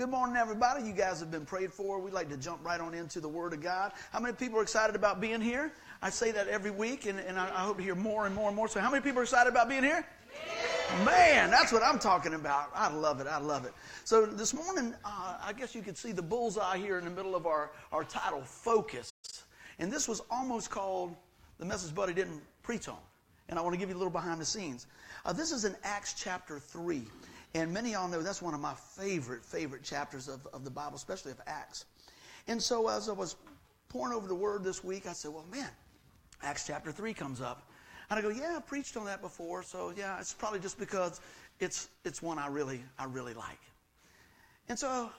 Good morning, everybody. You guys have been prayed for. We'd like to jump right on into the Word of God. How many people are excited about being here? I say that every week, and, and I, I, hope to hear more and more and more. So, how many people are excited about being here? Man, that's what I'm talking about. I love it. I love it. So, this morning, uh, I guess you could see the bullseye here in the middle of our, our title, Focus. And this was almost called the message Buddy didn't preach on. And I want to give you a little behind the scenes. Uh, this is in Acts chapter 3. And many of y'all know that's one of my favorite, favorite chapters of, of the Bible, especially of Acts. And so as I was poring over the word this week, I said, well, man, Acts chapter 3 comes up. And I go, yeah, I've preached on that before, so yeah, it's probably just because it's, it's one I really, I really like. And so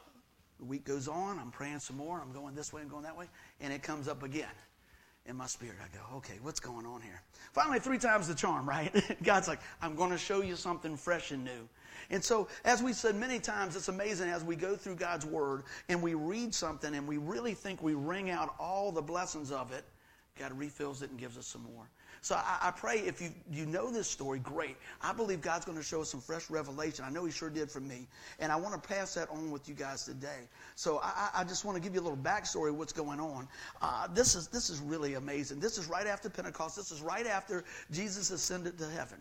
the week goes on, I'm praying some more, I'm going this way and going that way, and it comes up again in my spirit. I go, okay, what's going on here? Finally, three times the charm, right? God's like, I'm going to show you something fresh and new. And so, as we said many times, it's amazing as we go through God's Word and we read something and we really think we wring out all the blessings of it, God refills it and gives us some more. So I, I, pray if you, you know this story, great. I believe God's going to show us some fresh revelation. I know He sure did for me. And I want to pass that on with you guys today. So I, I just want to give you a little backstory of what's going on. Uh, this, is, this is really amazing. This is right after Pentecost. This is right after Jesus ascended to heaven.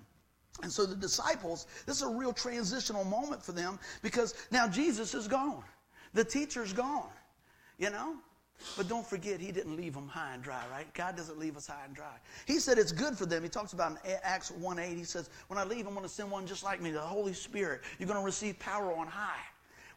And so the disciples, this is a real transitional moment for them because now Jesus is gone. The teacher's gone. You know? But don't forget, he didn't leave them high and dry, right? God doesn't leave us high and dry. He said it's good for them. He talks about in Acts 1 8, he says, When I leave, I'm going to send one just like me, the Holy Spirit. You're going to receive power on high.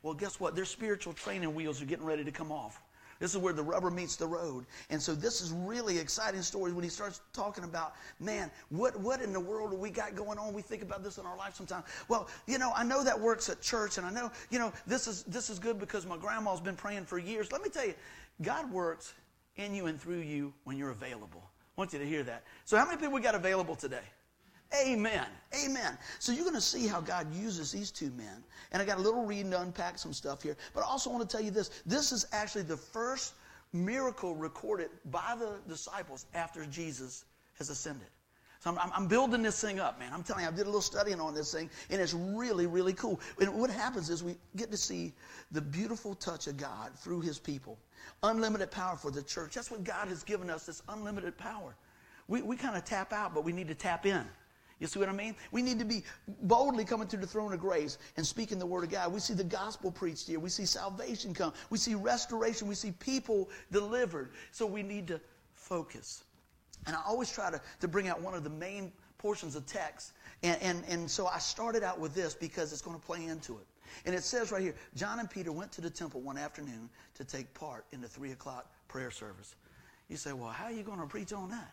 Well, guess what? Their spiritual training wheels are getting ready to come off. This is where the rubber meets the road. And so this is really exciting stories when he starts talking about, man, what, what in the world do we got going on? We think about this in our life sometimes. Well, you know, I know that works at church, and I know, you know, this is this is good because my grandma's been praying for years. Let me tell you, God works in you and through you when you're available. I want you to hear that. So, how many people we got available today? Amen. Amen. So you're going to see how God uses these two men. And I got a little reading to unpack some stuff here. But I also want to tell you this. This is actually the first miracle recorded by the disciples after Jesus has ascended. So I'm, I'm, building this thing up, man. I'm telling you, I did a little studying on this thing, and it's really, really cool. And what happens is we get to see the beautiful touch of God through his people. Unlimited power for the church. That's what God has given us, this unlimited power. We, we kind of tap out, but we need to tap in. You see what I mean? We need to be boldly coming through the throne of grace and speaking the word of God. We see the gospel preached here. We see salvation come. We see restoration. We see people delivered. So we need to focus. And I always try to, to bring out one of the main portions of text. And, and, and so I started out with this because it's going to play into it. And it says right here John and Peter went to the temple one afternoon to take part in the three o'clock prayer service. You say, well, how are you going to preach on that?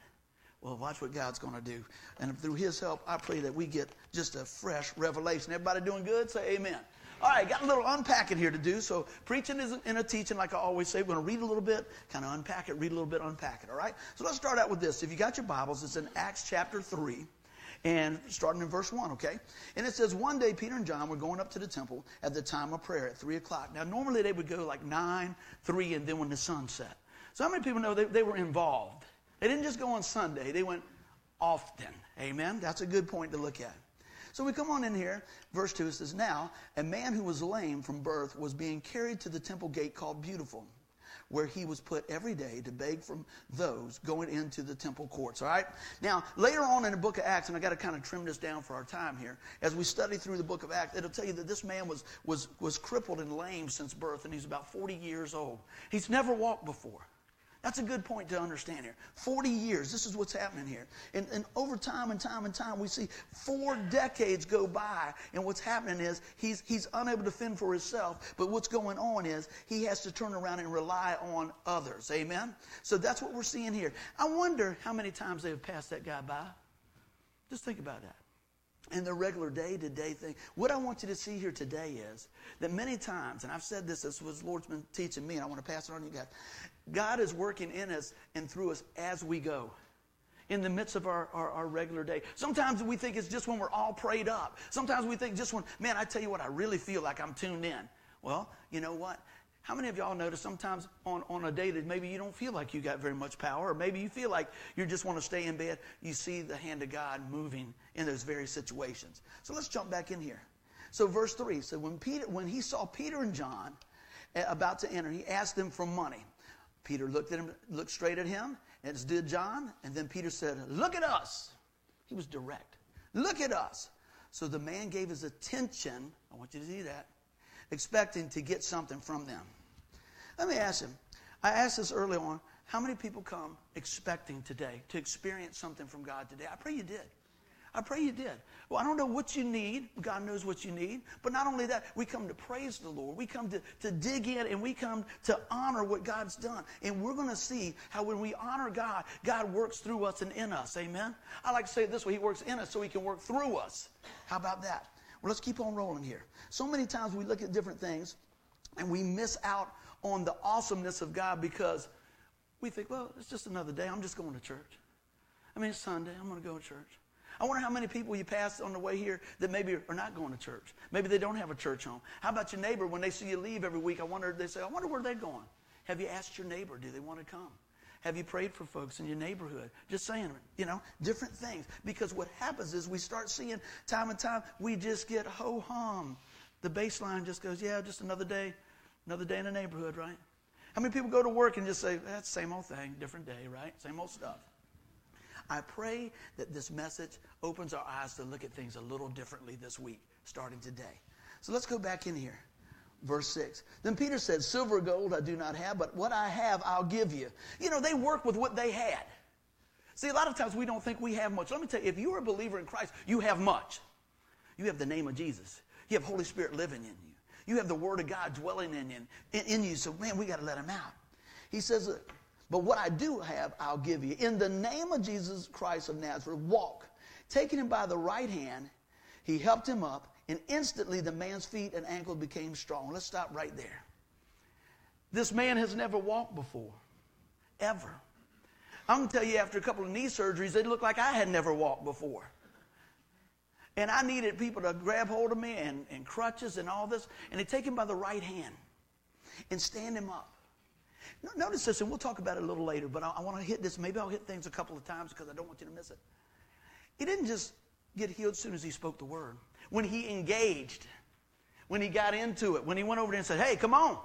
Well, watch what God's going to do. And through His help, I pray that we get just a fresh revelation. Everybody doing good? Say amen. All right, got a little unpacking here to do. So preaching isn't in a teaching, like I always say. We're going to read a little bit, kind of unpack it, read a little bit, unpack it. All right. So let's start out with this. If you got your Bibles, it's in Acts chapter three, and starting in verse one. Okay. And it says one day Peter and John were going up to the temple at the time of prayer at three o'clock. Now normally they would go like nine, three, and then when the sun set. So how many people know they, they were involved? They didn't just go on Sunday. They went often. Amen. That's a good point to look at. So we come on in here. Verse 2 It says, Now, a man who was lame from birth was being carried to the temple gate called Beautiful, where he was put every day to beg from those going into the temple courts. All right? Now, later on in the book of Acts, and I got to kind of trim this down for our time here, as we study through the book of Acts, it'll tell you that this man was, was, was crippled and lame since birth, and he's about 40 years old. He's never walked before. That's a good point to understand here. 40 years, this is what's happening here. And, and, over time and time and time, we see four decades go by, and what's happening is he's, he's unable to fend for himself, but what's going on is he has to turn around and rely on others. Amen? So that's what we're seeing here. I wonder how many times they've passed that guy by. Just think about that. and the regular day to day thing. What I want you to see here today is that many times, and I've said this, this was Lord's been teaching me, and I want to pass it on to you guys. God is working in us and through us as we go in the midst of our, our, our, regular day. Sometimes we think it's just when we're all prayed up. Sometimes we think just when, man, I tell you what, I really feel like I'm tuned in. Well, you know what? How many of y'all notice sometimes on, on a day that maybe you don't feel like you got very much power, or maybe you feel like you just want to stay in bed, you see the hand of God moving in those very situations. So let's jump back in here. So verse 3 so when Peter when he saw Peter and John eh, about to enter, he asked them for money. Peter looked at him, looked straight at him, as did John, and then Peter said, Look at us. He was direct. Look at us. So the man gave his attention, I want you to see that, expecting to get something from them. Let me ask him. I asked this early on. How many people come expecting today to experience something from God today? I pray you did. I pray you did. Well, I don't know what you need. God knows what you need. But not only that, we come to praise the Lord. We come to, to dig in and we come to honor what God's done. And we're going to see how when we honor God, God works through us and in us. Amen? I like to say it this way He works in us so He can work through us. How about that? Well, let's keep on rolling here. So many times we look at different things and we miss out on the awesomeness of God because we think, well, it's just another day. I'm just going to church. I mean, it's Sunday. I'm going to go to church. I wonder how many people you pass on the way here that maybe are not going to church. Maybe they don't have a church home. How about your neighbor when they see you leave every week? I wonder, they say, I wonder where they're going. Have you asked your neighbor, do they want to come? Have you prayed for folks in your neighborhood? Just saying, you know, different things. Because what happens is we start seeing time and time, we just get ho hum. The baseline just goes, yeah, just another day, another day in the neighborhood, right? How many people go to work and just say, that's the same old thing, different day, right? Same old stuff. I pray that this message opens our eyes to look at things a little differently this week, starting today. So let's go back in here. Verse 6. Then Peter said, Silver or gold I do not have, but what I have I'll give you. You know, they work with what they had. See, a lot of times we don't think we have much. Let me tell you, if you are a believer in Christ, you have much. You have the name of Jesus, you have Holy Spirit living in you, you have the Word of God dwelling in you. In, in you. So, man, we got to let Him out. He says, but what I do have, I'll give you. In the name of Jesus Christ of Nazareth, walk. Taking him by the right hand, he helped him up, and instantly the man's feet and ankle became strong. Let's stop right there. This man has never walked before, ever. I'm going to tell you, after a couple of knee surgeries, it looked like I had never walked before. And I needed people to grab hold of me and, and crutches and all this, and they take him by the right hand and stand him up. Notice this, and we'll talk about it a little later, but I, I want to hit this. Maybe I'll hit things a couple of times because I don't want you to miss it. He didn't just get healed as soon as he spoke the word. When he engaged, when he got into it, when he went over there and said, Hey, come on,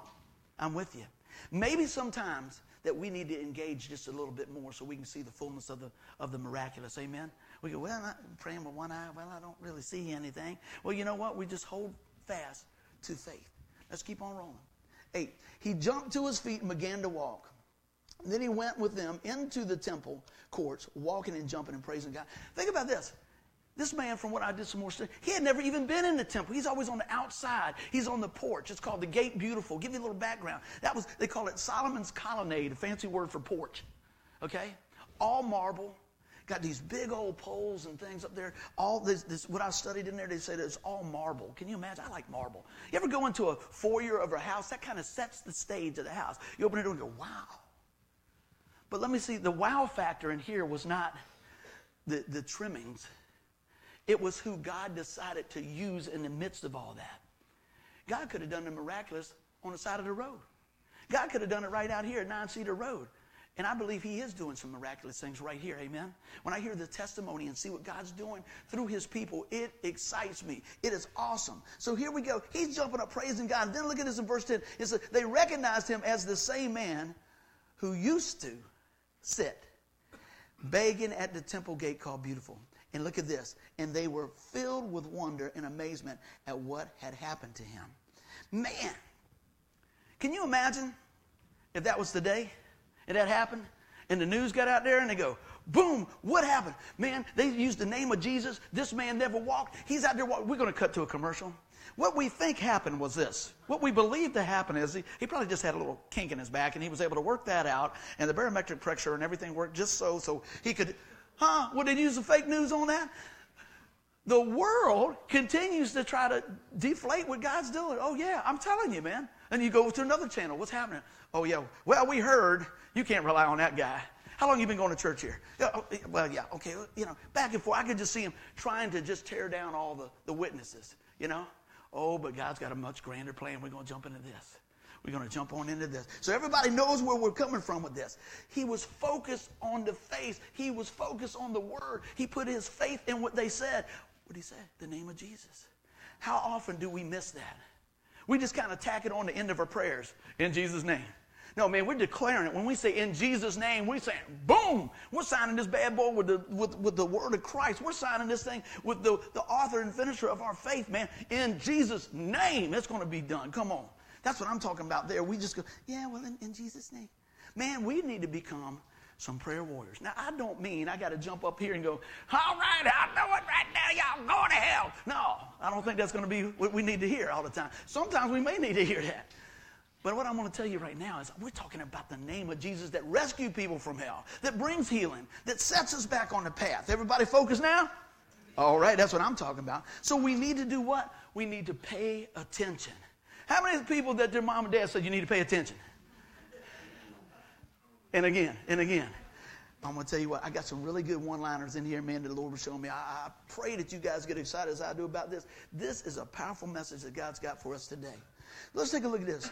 I'm with you. Maybe sometimes that we need to engage just a little bit more so we can see the fullness of the, of the miraculous. Amen? We go, Well, I'm praying with one eye. Well, I don't really see anything. Well, you know what? We just hold fast to faith. Let's keep on rolling. 8. He jumped to his feet and began to walk. then he went with them into the temple courts, walking and jumping and praising God. Think about this. This man, from what I did some more study, he had never even been in the temple. He's always on the outside. He's on the porch. It's called the Gate Beautiful. Give you a little background. That was they call it Solomon's Colonnade, a fancy word for porch. Okay, all marble, got these big old poles and things up there. All this, this what I studied in there, they said it's all marble. Can you imagine? I like marble. You ever go into a foyer of a house? That kind of sets the stage of the house. You open it door and go, wow. But let me see, the wow factor in here was not the, the trimmings. It was who God decided to use in the midst of all that. God could have done the miraculous on the side of the road. God could have done it right out here at Nine Cedar Road. And I believe he is doing some miraculous things right here. Amen. When I hear the testimony and see what God's doing through his people, it excites me. It is awesome. So here we go. He's jumping up praising God. And then look at this in verse 10. It says, they recognized him as the same man who used to sit begging at the temple gate called Beautiful. And look at this. And they were filled with wonder and amazement at what had happened to him. Man, can you imagine if that was today? day? And that happened, and the news got out there, and they go, boom, what happened? Man, they used the name of Jesus. This man never walked. He's out there walking. We're going to cut to a commercial. What we think happened was this. What we believe to happen is he, he probably just had a little kink in his back, and he was able to work that out, and the barometric pressure and everything worked just so, so he could, huh? Did he use the fake news on that? The world continues to try to deflate what God's doing. Oh, yeah, I'm telling you, man. And you go to another channel. What's happening? Oh, yeah. Well, we heard you can't rely on that guy. How long you been going to church here? Oh, well, yeah, okay. You know, back and forth. I could just see him trying to just tear down all the, the witnesses, you know? Oh, but God's got a much grander plan. We're going to jump into this. We're going to jump on into this. So everybody knows where we're coming from with this. He was focused on the faith. He was focused on the word. He put his faith in what they said. What did he say? The name of Jesus. how often do we miss that? We just kind of tack it on the end of our prayers in Jesus' name. No, man, we're declaring it. When we say in Jesus' name, we're saying, boom, we're signing this bad boy with the, with, with the word of Christ. We're signing this thing with the, the author and finisher of our faith, man. In Jesus' name, it's going to be done. Come on. That's what I'm talking about there. We just go, yeah, well, in, in Jesus' name. Man, we need to become some prayer warriors. Now, I don't mean I got to jump up here and go, all right, I know it right now, y'all going to hell. No, I don't think that's going to be what we need to hear all the time. Sometimes we may need to hear that. But what I'm going to tell you right now is we're talking about the name of Jesus that rescued people from hell, that brings healing, that sets us back on the path. Everybody focus now? All right, that's what I'm talking about. So we need to do what? We need to pay attention. How many people that their mom and dad said you need to pay attention? And again, and again. I'm going to tell you what, I got some really good one liners in here, man, that the Lord was showing me. I, I, pray that you guys get excited as I do about this. This is a powerful message that God's got for us today. Let's take a look at this.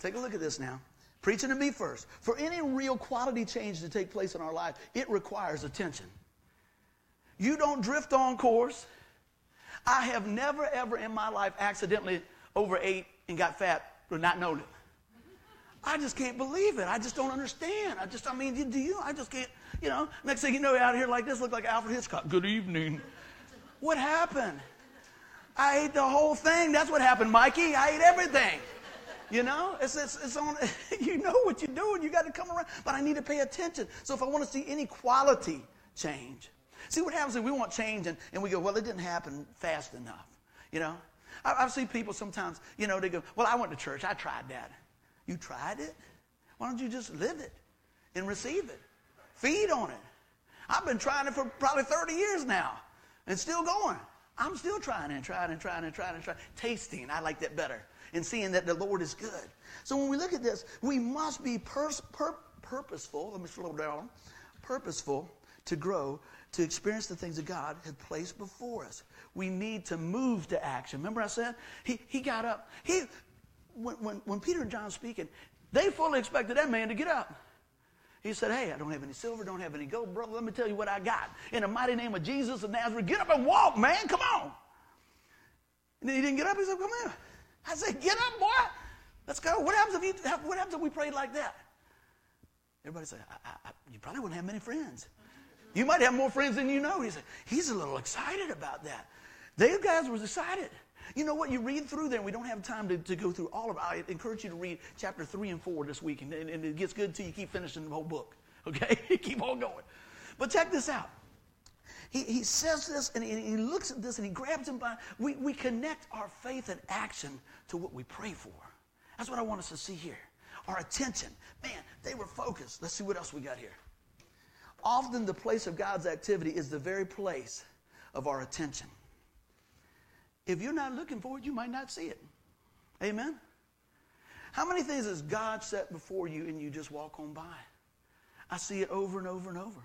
Take a look at this now. Preaching to me first. For any real quality change to take place in our life, it requires attention. You don't drift on course. I have never, ever in my life accidentally overate and got fat or not known it. I just can't believe it. I just don't understand. I just, I mean, do you? I just can't, you know. Next thing you know, out here like this, look like Alfred Hitchcock. Good evening. What happened? I ate the whole thing. That's what happened, Mikey. I ate everything. You know, it's, it's, it's on, you know what you're doing. You got to come around. But I need to pay attention. So if I want to see any quality change, see what happens if we want change and, and we go, well, it didn't happen fast enough. You know, I, I've seen people sometimes, you know, they go, well, I went to church. I tried that. You tried it? Why don't you just live it and receive it? Feed on it. I've been trying it for probably 30 years now and still going. I'm still trying and trying and trying and trying and trying. Tasting, I like that better. And seeing that the Lord is good. So when we look at this, we must be pers- pur- purposeful. Let me slow down. Purposeful to grow, to experience the things that God had placed before us. We need to move to action. Remember I said? He, he got up. He, when, when, when Peter and John speaking, they fully expected that man to get up. He said, Hey, I don't have any silver, don't have any gold. Brother, let me tell you what I got. In the mighty name of Jesus of Nazareth, get up and walk, man. Come on. And then he didn't get up. He said, Come here. I said, Get up, boy. Let's go. What happens if, you, what happens if we prayed like that? Everybody said, I, I, You probably wouldn't have many friends. You might have more friends than you know. He said, He's a little excited about that. Those guys were excited. You know what? You read through there, and we don't have time to, to go through all of it. I encourage you to read chapter 3 and 4 this week, and, and, and it gets good until you keep finishing the whole book. Okay? keep on going. But check this out. He, he says this, and he, looks at this, and he grabs him by. We, we connect our faith and action to what we pray for. That's what I want us to see here. Our attention. Man, they were focused. Let's see what else we got here. Often the place of God's activity is the very place of our attention. If you're not looking for it, you might not see it. Amen? How many things has God set before you and you just walk on by? I see it over and over and over.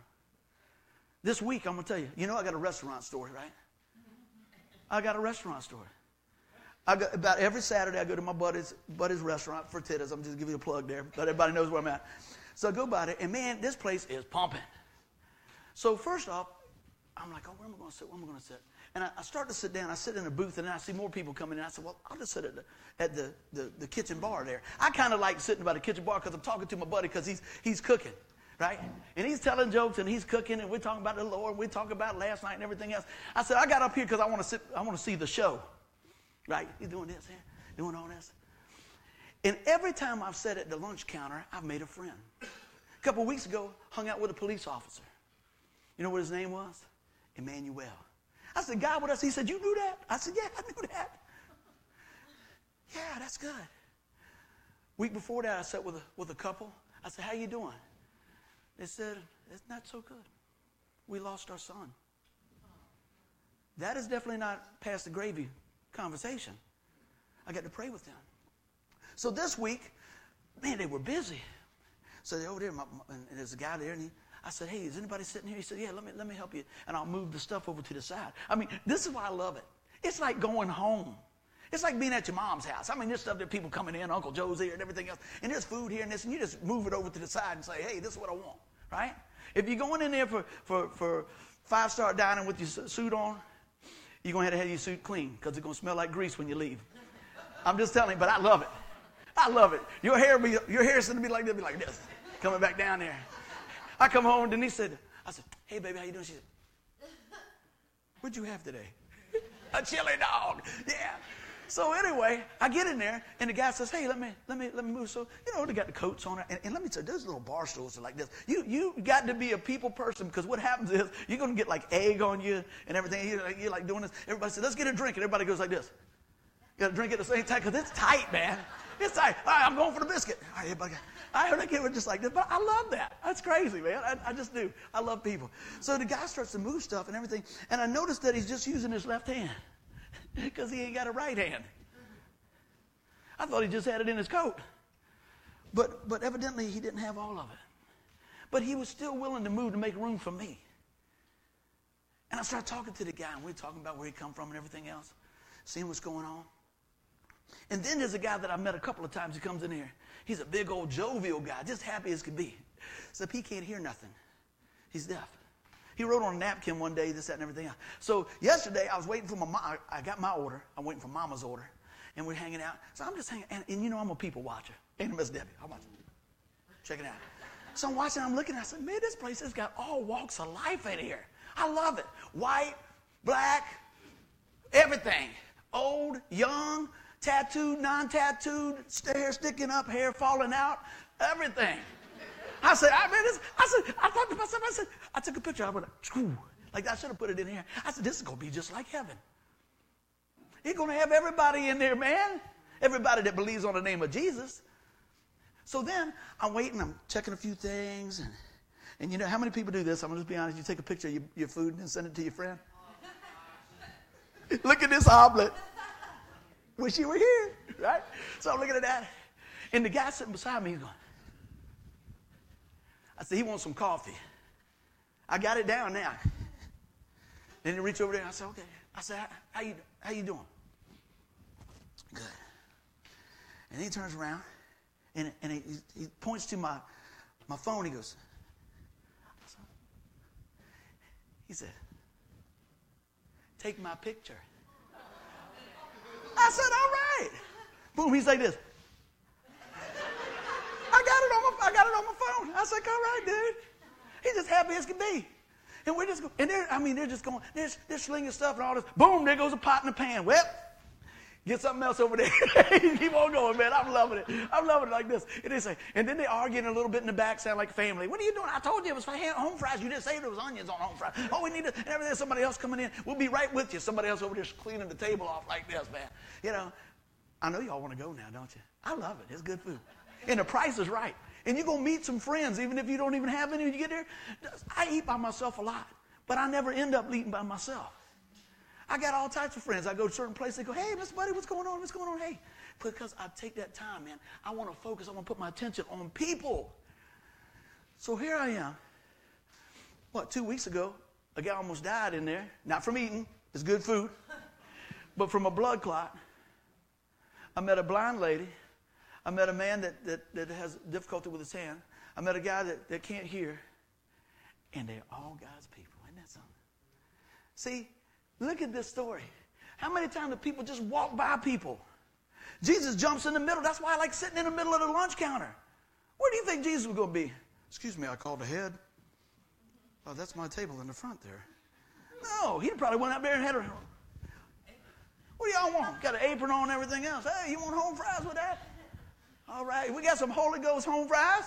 This week, I'm going to tell you, you know, I got a restaurant story, right? I got a restaurant story. I about every Saturday, I go to my buddy's, buddy's restaurant for titties. I'm just giving you a plug there, but everybody knows where I'm at. So I go by there, and man, this place is pumping. So first off, I'm like, oh, where am I going to sit? Where am I going to sit? And I, I, start to sit down. I sit in a booth, and I see more people coming in. I said, well, I'll just sit at the, at the, the, the kitchen bar there. I kind of like sitting by the kitchen bar because I'm talking to my buddy because he's, he's cooking, right? And he's telling jokes, and he's cooking, and we're talking about the Lord. We're talking about last night and everything else. I said, I got up here because I want to sit. I want to see the show, right? He's doing this, doing all this. And every time I've sat at the lunch counter, I've made a friend. A couple weeks ago, hung out with a police officer. You know what his name was? Emmanuel. I said, God with us. He said, You knew that? I said, Yeah, I knew that. Yeah, that's good. Week before that, I sat with a, with a couple. I said, How you doing? They said, It's not so good. We lost our son. That is definitely not past the gravy conversation. I got to pray with them. So this week, man, they were busy. So they're over there, my, and there's a guy there, and he, I said, hey, is anybody sitting here? He said, yeah, let me, let me help you. And I'll move the stuff over to the side. I mean, this is why I love it. It's like going home. It's like being at your mom's house. I mean, there's stuff that people coming in, Uncle Joe's here and everything else, and there's food here and this, and you just move it over to the side and say, hey, this is what I want, right? If you're going in there for, for, for five-star dining with your suit on, you're going to have to have your suit clean because it's going to smell like grease when you leave. I'm just telling you, but I love it. I love it. Your hair, be, your hair is going to be like this, be like this, coming back down there. I come home, Denise said, I said, hey, baby, how you doing? She said, what'd you have today? A chili dog. Yeah. So anyway, I get in there, and the guy says, "Hey, let me let me let me move." So you know, they got the coats on it, and, and let me tell you, those little bar stools are like this. You you got to be a people person because what happens is you're to get like egg on you and everything. You're like, you're like doing this. Everybody says, "Let's get a drink," and everybody goes like this. You got to drink at the same time because it's tight, man. It's tight. All right, I'm going for the biscuit. All right, everybody. I heard a kid was just like this, but I love that. That's crazy, man. I, I just do. I love people. So the guy starts to move stuff and everything, and I noticed that he's just using his left hand because he ain't got a right hand. I thought he just had it in his coat. But, but evidently he didn't have all of it. But he was still willing to move to make room for me. And I started talking to the guy, and we are talking about where he come from and everything else, seeing what's going on. And then there's a guy that I met a couple of times. He comes in here. He's a big old jovial guy, just happy as could be. Except he can't hear nothing. He's deaf. He wrote on a napkin one day, this, that, and everything else. So yesterday, I was waiting for my mom. I got my order. I'm waiting for mama's order and we're hanging out. So I'm just hanging, and, and you know I'm a people watcher. Ain't Miss Debbie? I'm watching. Check it out. So I'm watching, I'm looking, I said, man, this place has got all walks of life in here. I love it. White, black, everything. Old, young, tattooed, non-tattooed, hair sticking up, hair falling out, everything. I said, ah, I mean, this, I said, I thought to myself, I said, I took a picture, I went, like I should have put it in here. I said, this is gonna be just like heaven. Going to have everybody in there, man. Everybody that believes on the name of Jesus. So then I'm waiting, I'm checking a few things. And, and you know, how many people do this? I'm to just be honest. You take a picture of your, your food and send it to your friend. Look at this omelet. Wish you were here, right? So I'm looking at that. And the guy sitting beside me, he's going, I said, he wants some coffee. I got it down now. Then he reached over there. and I said, okay. I said, how you, how you doing? Good. And he turns around and, and he, he points to my, my phone. He goes, he said, take my picture. I said, all right. Boom, he's like this. I got it on my, I got it on my phone. I said, all right, dude. He's just happy as can be. And we're just going, and they're, I mean, they're just going, they're, they're slinging stuff and all this. Boom, there goes a pot in the pan. Well, get something else over there. Keep on going, man. I'm loving it. I'm loving it like this. And they say, and then they arguing a little bit in the back, sound like family. What are you doing? I told you it was home fries. You didn't say there was onions on home fries. Oh, we need to, and everything. Somebody else coming in. We'll be right with you. Somebody else over there cleaning the table off like this, man. You know, I know y'all want to go now, don't you? I love it. It's good food. And the price is right. And you're going to meet some friends, even if you don't even have any when you get there. I eat by myself a lot, but I never end up eating by myself. I got all types of friends. I go to certain places, they go, hey, Miss Buddy, what's going on? What's going on? Hey, because I take that time, man. I want to focus. I want to put my attention on people. So here I am. What, two weeks ago, a guy almost died in there. Not from eating, it's good food, but from a blood clot. I met a blind lady I met a man that, that, that has difficulty with his hand. I met a guy that, that can't hear. And they're all God's people. Isn't that something? See, look at this story. How many times do people just walk by people? Jesus jumps in the middle. That's why I like sitting in the middle of the lunch counter. Where do you think Jesus was going to be? Excuse me, I called ahead. Oh, that's my table in the front there. No, he'd probably went up there and had a. What do y'all want? Got an apron on and everything else. Hey, you want home fries with that? All right. We got some Holy Ghost home fries.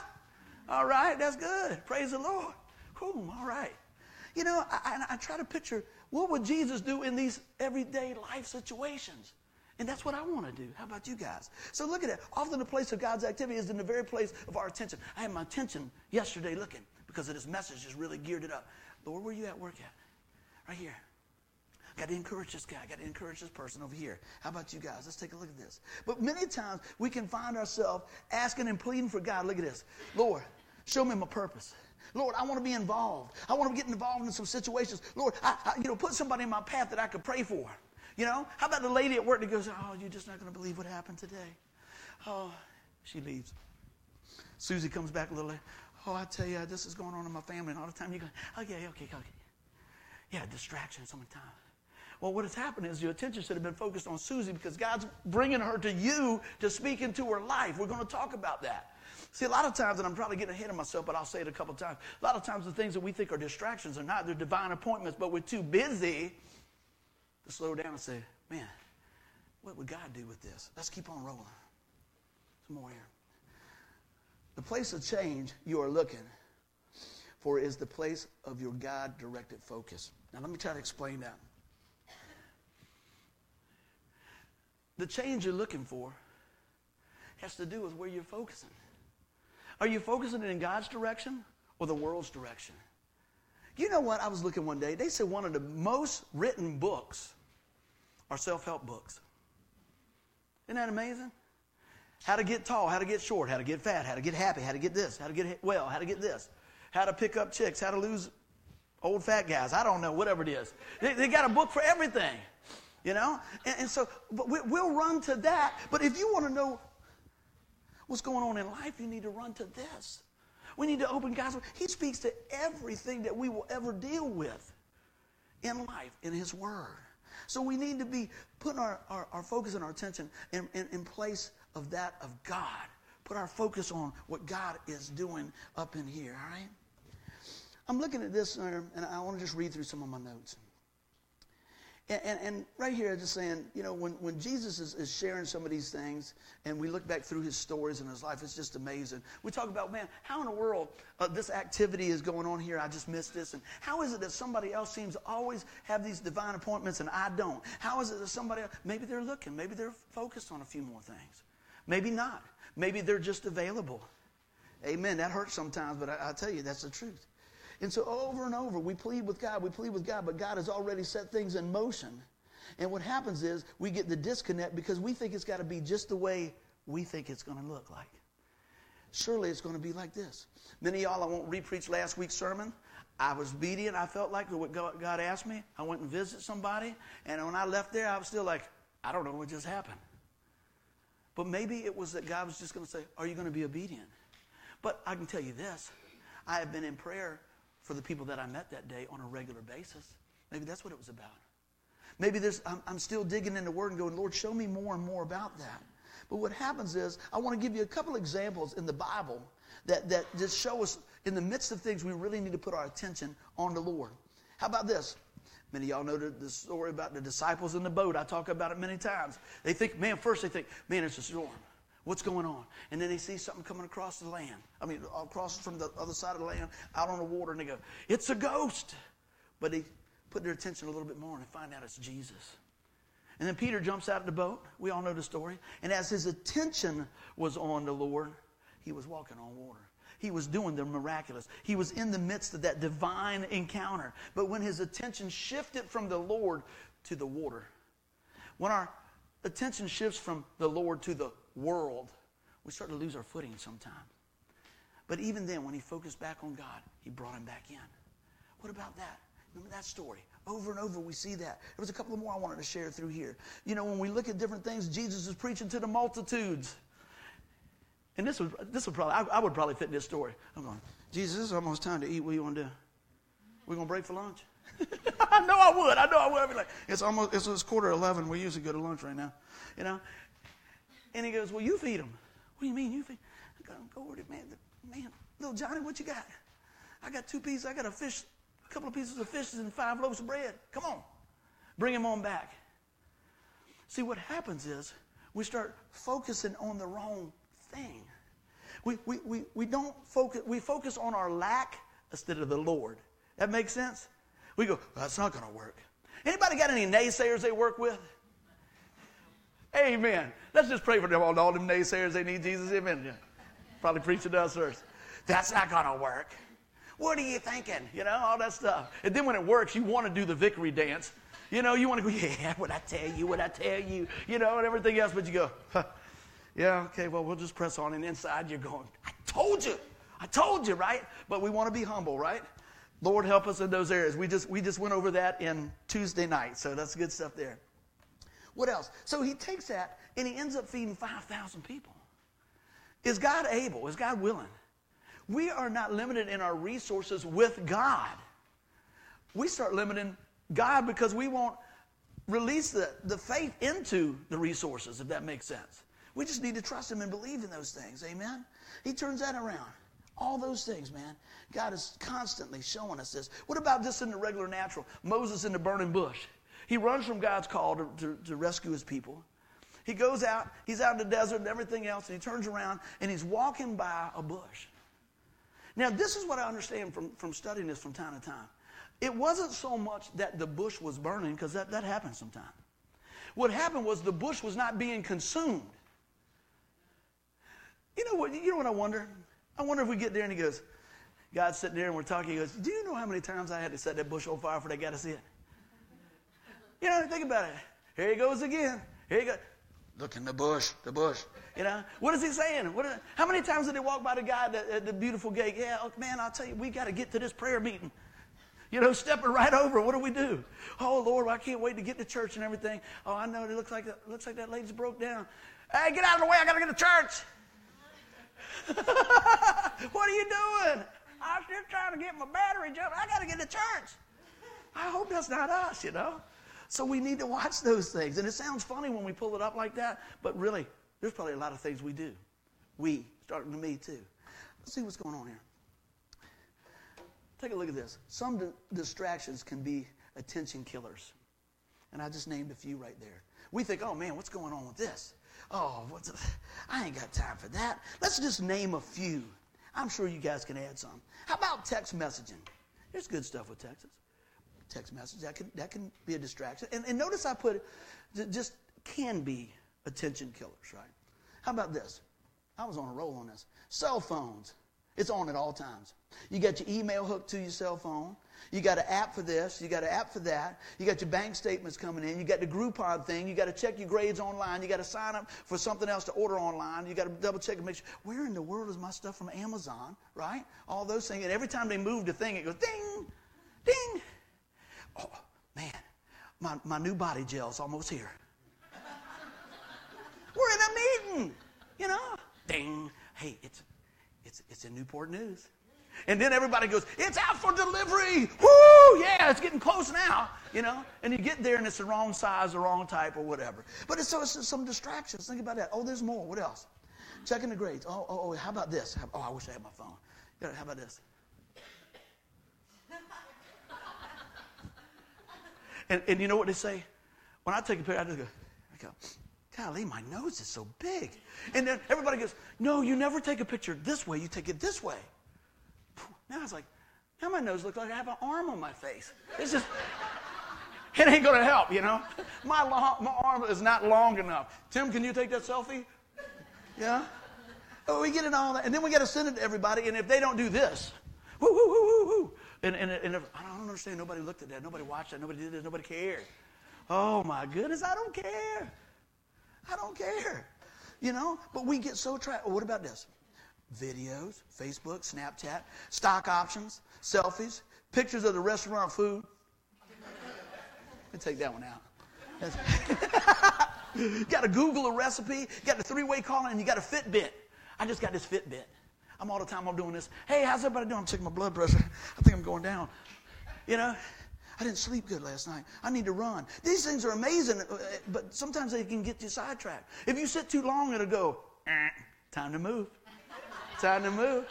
All right. That's good. Praise the Lord. Whew, all right. You know, I, I, I try to picture what would Jesus do in these everyday life situations? And that's what I want to do. How about you guys? So look at it. Often the place of God's activity is in the very place of our attention. I had my attention yesterday looking because of this message is really geared it up. Lord, where are you at work at? Right here. Got to encourage this guy. I Got to encourage this person over here. How about you guys? Let's take a look at this. But many times we can find ourselves asking and pleading for God. Look at this. Lord, show me my purpose. Lord, I want to be involved. I want to get involved in some situations. Lord, I, I, you know, put somebody in my path that I could pray for. You know, how about the lady at work that goes, "Oh, you're just not going to believe what happened today." Oh, she leaves. Susie comes back a little later. Oh, I tell you, this is going on in my family, and all the time you go, "Okay, okay, okay." Yeah, distraction sometimes. Well, what has happened is your attention should have been focused on Susie because God's bringing her to you to speak into her life. We're going to talk about that. See, a lot of times, and I'm probably getting ahead of myself, but I'll say it a couple times. A lot of times, the things that we think are distractions are not. They're divine appointments, but we're too busy to slow down and say, man, what would God do with this? Let's keep on rolling. Some more here. The place of change you are looking for is the place of your God directed focus. Now, let me try to explain that. The change you're looking for has to do with where you're focusing. Are you focusing in God's direction or the world's direction? You know what? I was looking one day. They said one of the most written books are self help books. Isn't that amazing? How to get tall, how to get short, how to get fat, how to get happy, how to get this, how to get well, how to get this, how to pick up chicks, how to lose old fat guys. I don't know, whatever it is. They, they got a book for everything, you know? And, and so but we, we'll run to that. But if you want to know what's going on in life, you need to run to this. We need to open God's Word. He speaks to everything that we will ever deal with in life, in His Word. So we need to be putting our, our, our focus and our attention in, in, in place of that of God. Put our focus on what God is doing up in here, all right? I'm looking at this, and I want to just read through some of my notes. And, and, and, right here, I'm just saying, you know, when, when Jesus is, is, sharing some of these things, and we look back through his stories and his life, it's just amazing. We talk about, man, how in the world uh, this activity is going on here? I just missed this. And how is it that somebody else seems to always have these divine appointments and I don't? How is it that somebody else, maybe they're looking, maybe they're focused on a few more things. Maybe not. Maybe they're just available. Amen. That hurts sometimes, but I, I tell you, that's the truth. And so over and over, we plead with God, we plead with God, but God has already set things in motion. And what happens is we get the disconnect because we think it's got to be just the way we think it's going to look like. Surely it's going to be like this. Many of y'all, I won't repreach last week's sermon. I was obedient. I felt like what God asked me. I went and visited somebody. And when I left there, I was still like, I don't know what just happened. But maybe it was that God was just going to say, Are you going to be obedient? But I can tell you this I have been in prayer for the people that I met that day on a regular basis. Maybe that's what it was about. Maybe there's, I'm, I'm still digging into the Word and going, Lord, show me more and more about that. But what happens is, I want to give you a couple examples in the Bible that, that just show us in the midst of things we really need to put our attention on the Lord. How about this? Many of y'all know the, the, story about the disciples in the boat. I talk about it many times. They think, man, first they think, man, it's a storm. What's going on? And then they see something coming across the land. I mean, across from the other side of the land, out on the water, and they go, it's a ghost. But they put their attention a little bit more and they find out it's Jesus. And then Peter jumps out of the boat. We all know the story. And as his attention was on the Lord, he was walking on water. He was doing the miraculous. He was in the midst of that divine encounter. But when his attention shifted from the Lord to the water, when our attention shifts from the Lord to the world, we start to lose our footing sometimes. But even then, when he focused back on God, he brought him back in. What about that? Remember that story? Over and over, we see that. There was a couple more I wanted to share through here. You know, when we look at different things, Jesus is preaching to the multitudes. And this would, this would probably, I, I, would probably fit this story. I'm going, Jesus, it's almost time to eat. What do you want to do? We're going to break for lunch? I know I would. I know I would. I'd be like, it's almost, it's, it's quarter 11. We usually go to lunch right now. You know? And he goes, well, you feed them. What do you mean you feed? I go, go over there, man. Man, little Johnny, what you got? I got two pieces. I got a fish, a couple of pieces of fishes and five loaves of bread. Come on. Bring him on back. See, what happens is we start focusing on the wrong thing. We, we, we, we don't focus, we focus on our lack instead of the Lord. That makes sense? We go, well, that's not going to work. Anybody got any naysayers they work with? Amen. Let's just pray for them all, all them naysayers. They need Jesus. Amen. Yeah. Probably preach to us first. That's not going to work. What are you thinking? You know, all that stuff. And then when it works, you want to do the victory dance. You know, you want to go, yeah, what I tell you, what I tell you, you know, and everything else. But you go, huh, yeah, okay, well, we'll just press on. And inside you're going, I told you. I told you, right? But we want to be humble, right? Lord, help us in those areas. We just, we just went over that in Tuesday night, so that's good stuff there. What else? So he takes that and he ends up feeding 5,000 people. Is God able? Is God willing? We are not limited in our resources with God. We start limiting God because we want release the, the faith into the resources, if that makes sense. We just need to trust Him and believe in those things. Amen? He turns that around. All those things, man. God is constantly showing us this. What about just in the regular natural? Moses in the burning bush. He runs from God's call to, to, to rescue his people. He goes out, he's out in the desert and everything else, and he turns around and he's walking by a bush. Now, this is what I understand from, from studying this from time to time. It wasn't so much that the bush was burning, because that, that happens sometimes. What happened was the bush was not being consumed. You know what, you know what I wonder? I wonder if we get there and he goes, God's sitting there and we're talking. He goes, Do you know how many times I had to set that bush on fire for that guy to see it? You know, think about it. Here he goes again. Here he goes. Look in the bush, the bush. You know, what is he saying? What is, how many times did he walk by the guy at, at the beautiful gate? Yeah, oh, man, I'll tell you, we got to get to this prayer meeting. You know, stepping right over. What do we do? Oh Lord, I can't wait to get to church and everything. Oh, I know it looks like that, looks like that lady's broke down. Hey, get out of the way! I got to get to church. what are you doing? I'm just trying to get my battery jumped. I got to get to church. I hope that's not us, you know. So we need to watch those things. And it sounds funny when we pull it up like that, but really, there's probably a lot of things we do. We, starting with me too. Let's see what's going on here. Take a look at this. Some di- distractions can be attention killers. And I just named a few right there. We think, oh man, what's going on with this? Oh, what's I ain't got time for that. Let's just name a few. I'm sure you guys can add some. How about text messaging? There's good stuff with texts. Text message that can that can be a distraction. And, and notice I put just can be attention killers, right? How about this? I was on a roll on this. Cell phones. It's on at all times. You got your email hooked to your cell phone. You got an app for this. You got an app for that. You got your bank statements coming in. You got the Groupon thing. You got to check your grades online. You got to sign up for something else to order online. You got to double check and make sure where in the world is my stuff from Amazon, right? All those things. And every time they move the thing, it goes ding, ding. Oh man, my my new body gel's almost here. We're in a meeting, you know. Ding. Hey, it's it's it's in Newport News. And then everybody goes, it's out for delivery. Woo! Yeah, it's getting close now, you know. And you get there and it's the wrong size, the wrong type, or whatever. But it's, so it's just some distractions. Think about that. Oh, there's more. What else? Checking the grades. Oh, oh, oh how about this? Oh, I wish I had my phone. How about this? And, and you know what they say? When I take a picture, I just go, I go, golly, my nose is so big. And then everybody goes, no, you never take a picture this way. You take it this way. Now I was like, now my nose looks like I have an arm on my face. It's just, it ain't going to help, you know. My, long, my arm is not long enough. Tim, can you take that selfie? Yeah? Oh, we get it all that. And then we got to send it to everybody. And if they don't do this, whoo, whoo, whoo, whoo, whoo. And, and, and I don't understand. Nobody looked at that. Nobody watched that. Nobody did this. Nobody cared. Oh, my goodness. I don't care. I don't care. You know? But we get so trapped. what about this? videos, Facebook, Snapchat, stock options, selfies, pictures of the restaurant food. Let me take that one out. got to Google a recipe, got a three-way calling, and you got a Fitbit. I just got this Fitbit. I'm all the time I'm doing this. Hey, how's everybody doing? I'm checking my blood pressure. I think I'm going down. You know, I didn't sleep good last night. I need to run. These things are amazing, uh, but sometimes they can get you sidetracked. If you sit too long, it'll go, eh, time to move time to move.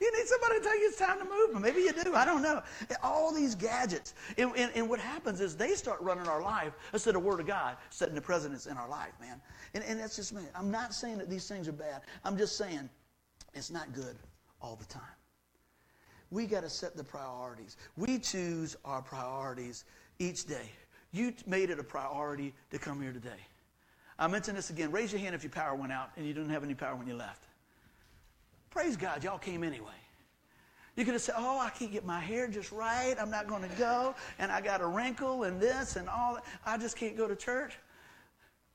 You need somebody to tell you it's time to move. Maybe you do. I don't know. All these gadgets. And, and, and, what happens is they start running our life instead of Word of God setting the precedence in our life, man. And, and that's just me. I'm not saying that these things are bad. I'm just saying it's not good all the time. We got to set the priorities. We choose our priorities each day. You made it a priority to come here today. I mentioned this again. Raise your hand if your power went out and you didn't have any power when you left. Praise God, y'all came anyway. You could have said, Oh, I can't get my hair just right. I'm not going to go. And I got a wrinkle and this and all that. I just can't go to church.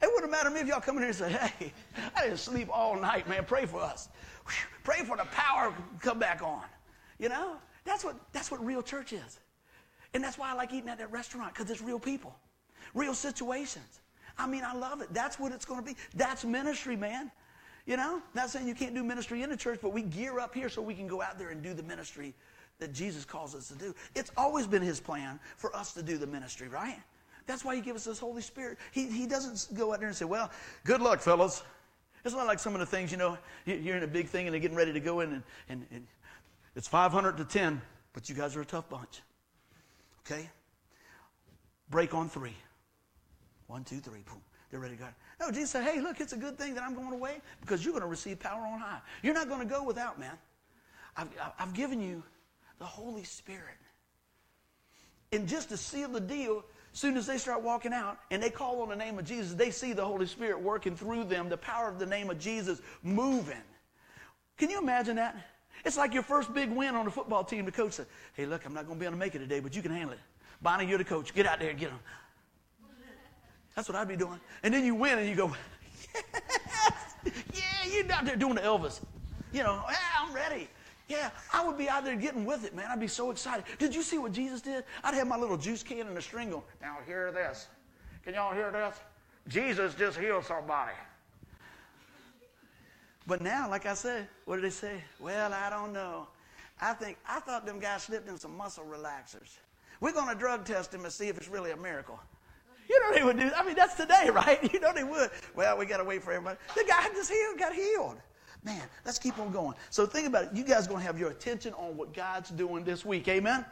It wouldn't matter to me if y'all come in here and say, Hey, I didn't sleep all night, man. Pray for us. Pray for the power to come back on. You know? That's what, that's what real church is. And that's why I like eating at that restaurant, because it's real people, real situations. I mean, I love it. That's what it's going to be. That's ministry, man. You know, not saying you can't do ministry in the church, but we gear up here so we can go out there and do the ministry that Jesus calls us to do. It's always been his plan for us to do the ministry, right? That's why He gives us this Holy Spirit. He, he doesn't go out there and say, well, good luck, fellas. It's not like some of the things, you know, you're in a big thing and they're getting ready to go in and, and, and it's 500 to 10, but you guys are a tough bunch. Okay? Break on three. One, two, three. Boom. They're ready to go. No, Jesus said, hey, look, it's a good thing that I'm going away because you're going to receive power on high. You're not going to go without, man. I've, I've given you the Holy Spirit. And just to seal the deal, soon as they start walking out and they call on the name of Jesus, they see the Holy Spirit working through them, the power of the name of Jesus moving. Can you imagine that? It's like your first big win on the football team. The coach said, Hey, look, I'm not going to be able to make it today, but you can handle it. Bonnie, you're the coach. Get out there and get them. That's what I'd be doing. And then you win and you go, Yes! Yeah, you're out there doing the Elvis. You know, yeah, I'm ready. Yeah, I would be out there getting with it, man. I'd be so excited. Did you see what Jesus did? I'd have my little juice can and a string going, now hear this. Can y'all hear this? Jesus just healed somebody. But now, like I said, what did they say? Well, I don't know. I think I thought them guys slipped in some muscle relaxers. We're going to drug test him and see if it's really a miracle. You know they would do. I mean, that's today, right? You know they would. Well, we got to wait for everybody. The guy just healed, got healed. Man, let's keep on going. So think about it. You guys going to have your attention on what God's doing this week. Amen?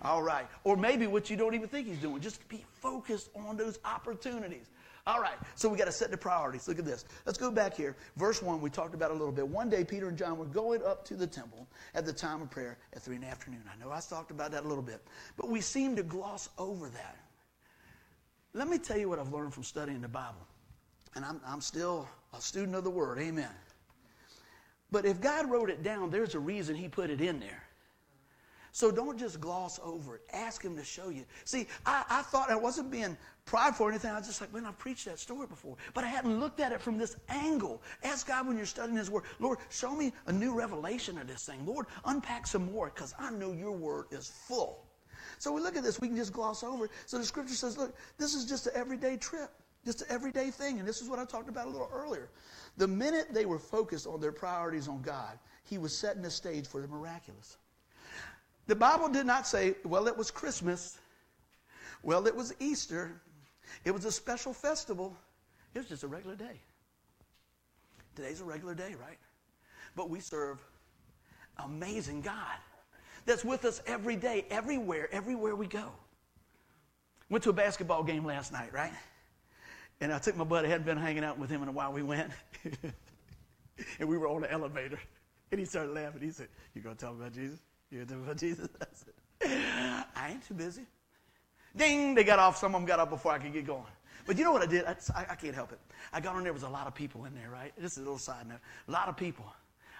All right. Or maybe what you don't even think He's doing. Just be focused on those opportunities. All right. So we got to set the priorities. Look at this. Let's go back here. Verse 1, we talked about a little bit. One day, Peter and John were going up to the temple at the time of prayer at 3 in the afternoon. I know I talked about that a little bit. But we seem to gloss over that. Let me tell you what I've learned from studying the Bible. And I'm, I'm still a student of the Word. Amen. But if God wrote it down, there's a reason He put it in there. So don't just gloss over it. Ask Him to show you. See, I, I thought I wasn't being prideful or anything. I was just like, man, I've preached that story before. But I hadn't looked at it from this angle. Ask God when you're studying His Word, Lord, show me a new revelation of this thing. Lord, unpack some more because I know your Word is full. So we look at this, we can just gloss over it. So the scripture says, look, this is just an everyday trip, just an everyday thing. And this is what I talked about a little earlier. The minute they were focused on their priorities on God, He was setting the stage for the miraculous. The Bible did not say, well, it was Christmas. Well, it was Easter. It was a special festival. It was just a regular day. Today's a regular day, right? But we serve amazing God that's with us every day, everywhere, everywhere we go. Went to a basketball game last night, right? And I took my buddy, I hadn't been hanging out with him in a while. We went, and we were on the elevator. And he started laughing. He said, You going to talk about Jesus? You going to talk about Jesus? I said, I ain't too busy. Ding! They got off. Some of them got off before I could get going. But you know what I did? I, I, can't help it. I got on there. was a lot of people in there, right? This is a little side note. A lot of people.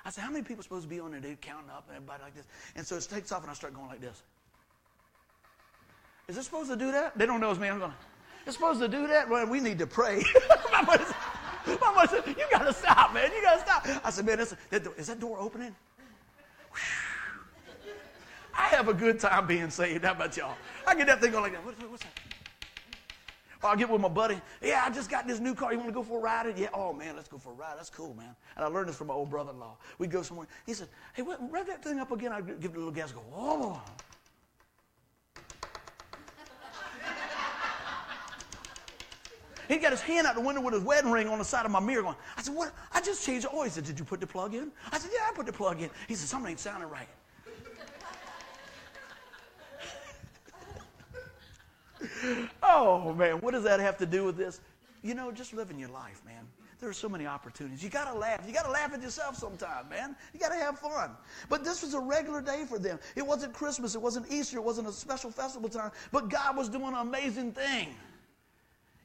I said, how many people are supposed to be on there? They're counting up and everybody like this. And so it takes off and I start going like this. Is it supposed to do that? They don't know it's me. I'm going, it's supposed to do that? Well, we need to pray. my mother said, you got to stop, man. You got to stop. I said, man, is that door opening? I have a good time being saved. How about y'all? I get that thing going like that. What, what's that? Or I'll get with my buddy. Yeah, I just got this new car. You want to go for a ride? Yeah. Oh, man, let's go for a ride. That's cool, man. And I learned this from my old brother-in-law. We'd go somewhere. He said, hey, rev that thing up again. I'd give it a little gas. Go, oh. He got his hand out the window with his wedding ring on the side of my mirror going, I said, what? I just changed the oil. He said, did you put the plug in? I said, yeah, I put the plug in. He said, something ain't sounding right. oh, man, what does that have to do with this? You know, just living your life, man. There are so many opportunities. You got to laugh. You got to laugh at yourself sometime, man. You got to have fun. But this was a regular day for them. It wasn't Christmas. It wasn't Easter. It wasn't a special festival time. But God was doing an amazing thing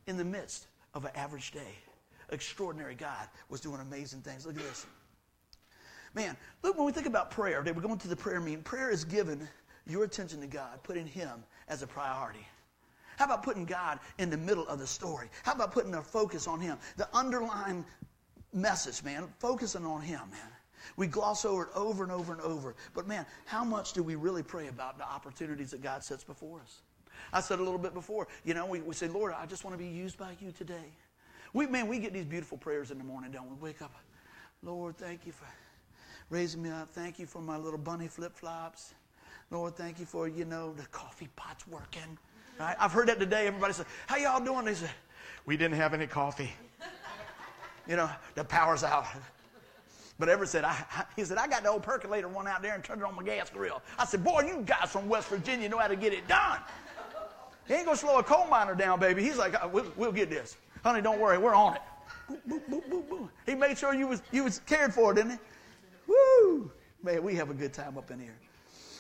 in the midst of an average day. Extraordinary God was doing amazing things. Look at this. Man, look, when we think about prayer, today we're going to the prayer meeting. Prayer is given your attention to God, putting Him as a priority. How about putting God in the middle of the story? How about putting our focus on Him? The underlying message, man, focusing on Him, man. We gloss over it over and over and over. But man, how much do we really pray about the opportunities that God sets before us? I said a little bit before, you know, we, we say, Lord, I just want to be used by you today. We, man, we get these beautiful prayers in the morning, don't we? Wake up, Lord, thank you for raising me up. Thank you for my little bunny flip flops. Lord, thank you for, you know, the coffee pot's working. Right? I've heard that today. Everybody said, How y'all doing? They said, We didn't have any coffee. You know, the power's out. But Everett said, I, he said, I got the old percolator one out there and turned it on my gas grill. I said, boy, you guys from West Virginia know how to get it done. He ain't going to slow a coal miner down, baby. He's like, uh, we'll, we'll get this. Honey, don't worry, we're on it. Boop, boop, boop, he made sure you was, you was cared for, didn't he? Woo! Man, we have a good time up in here.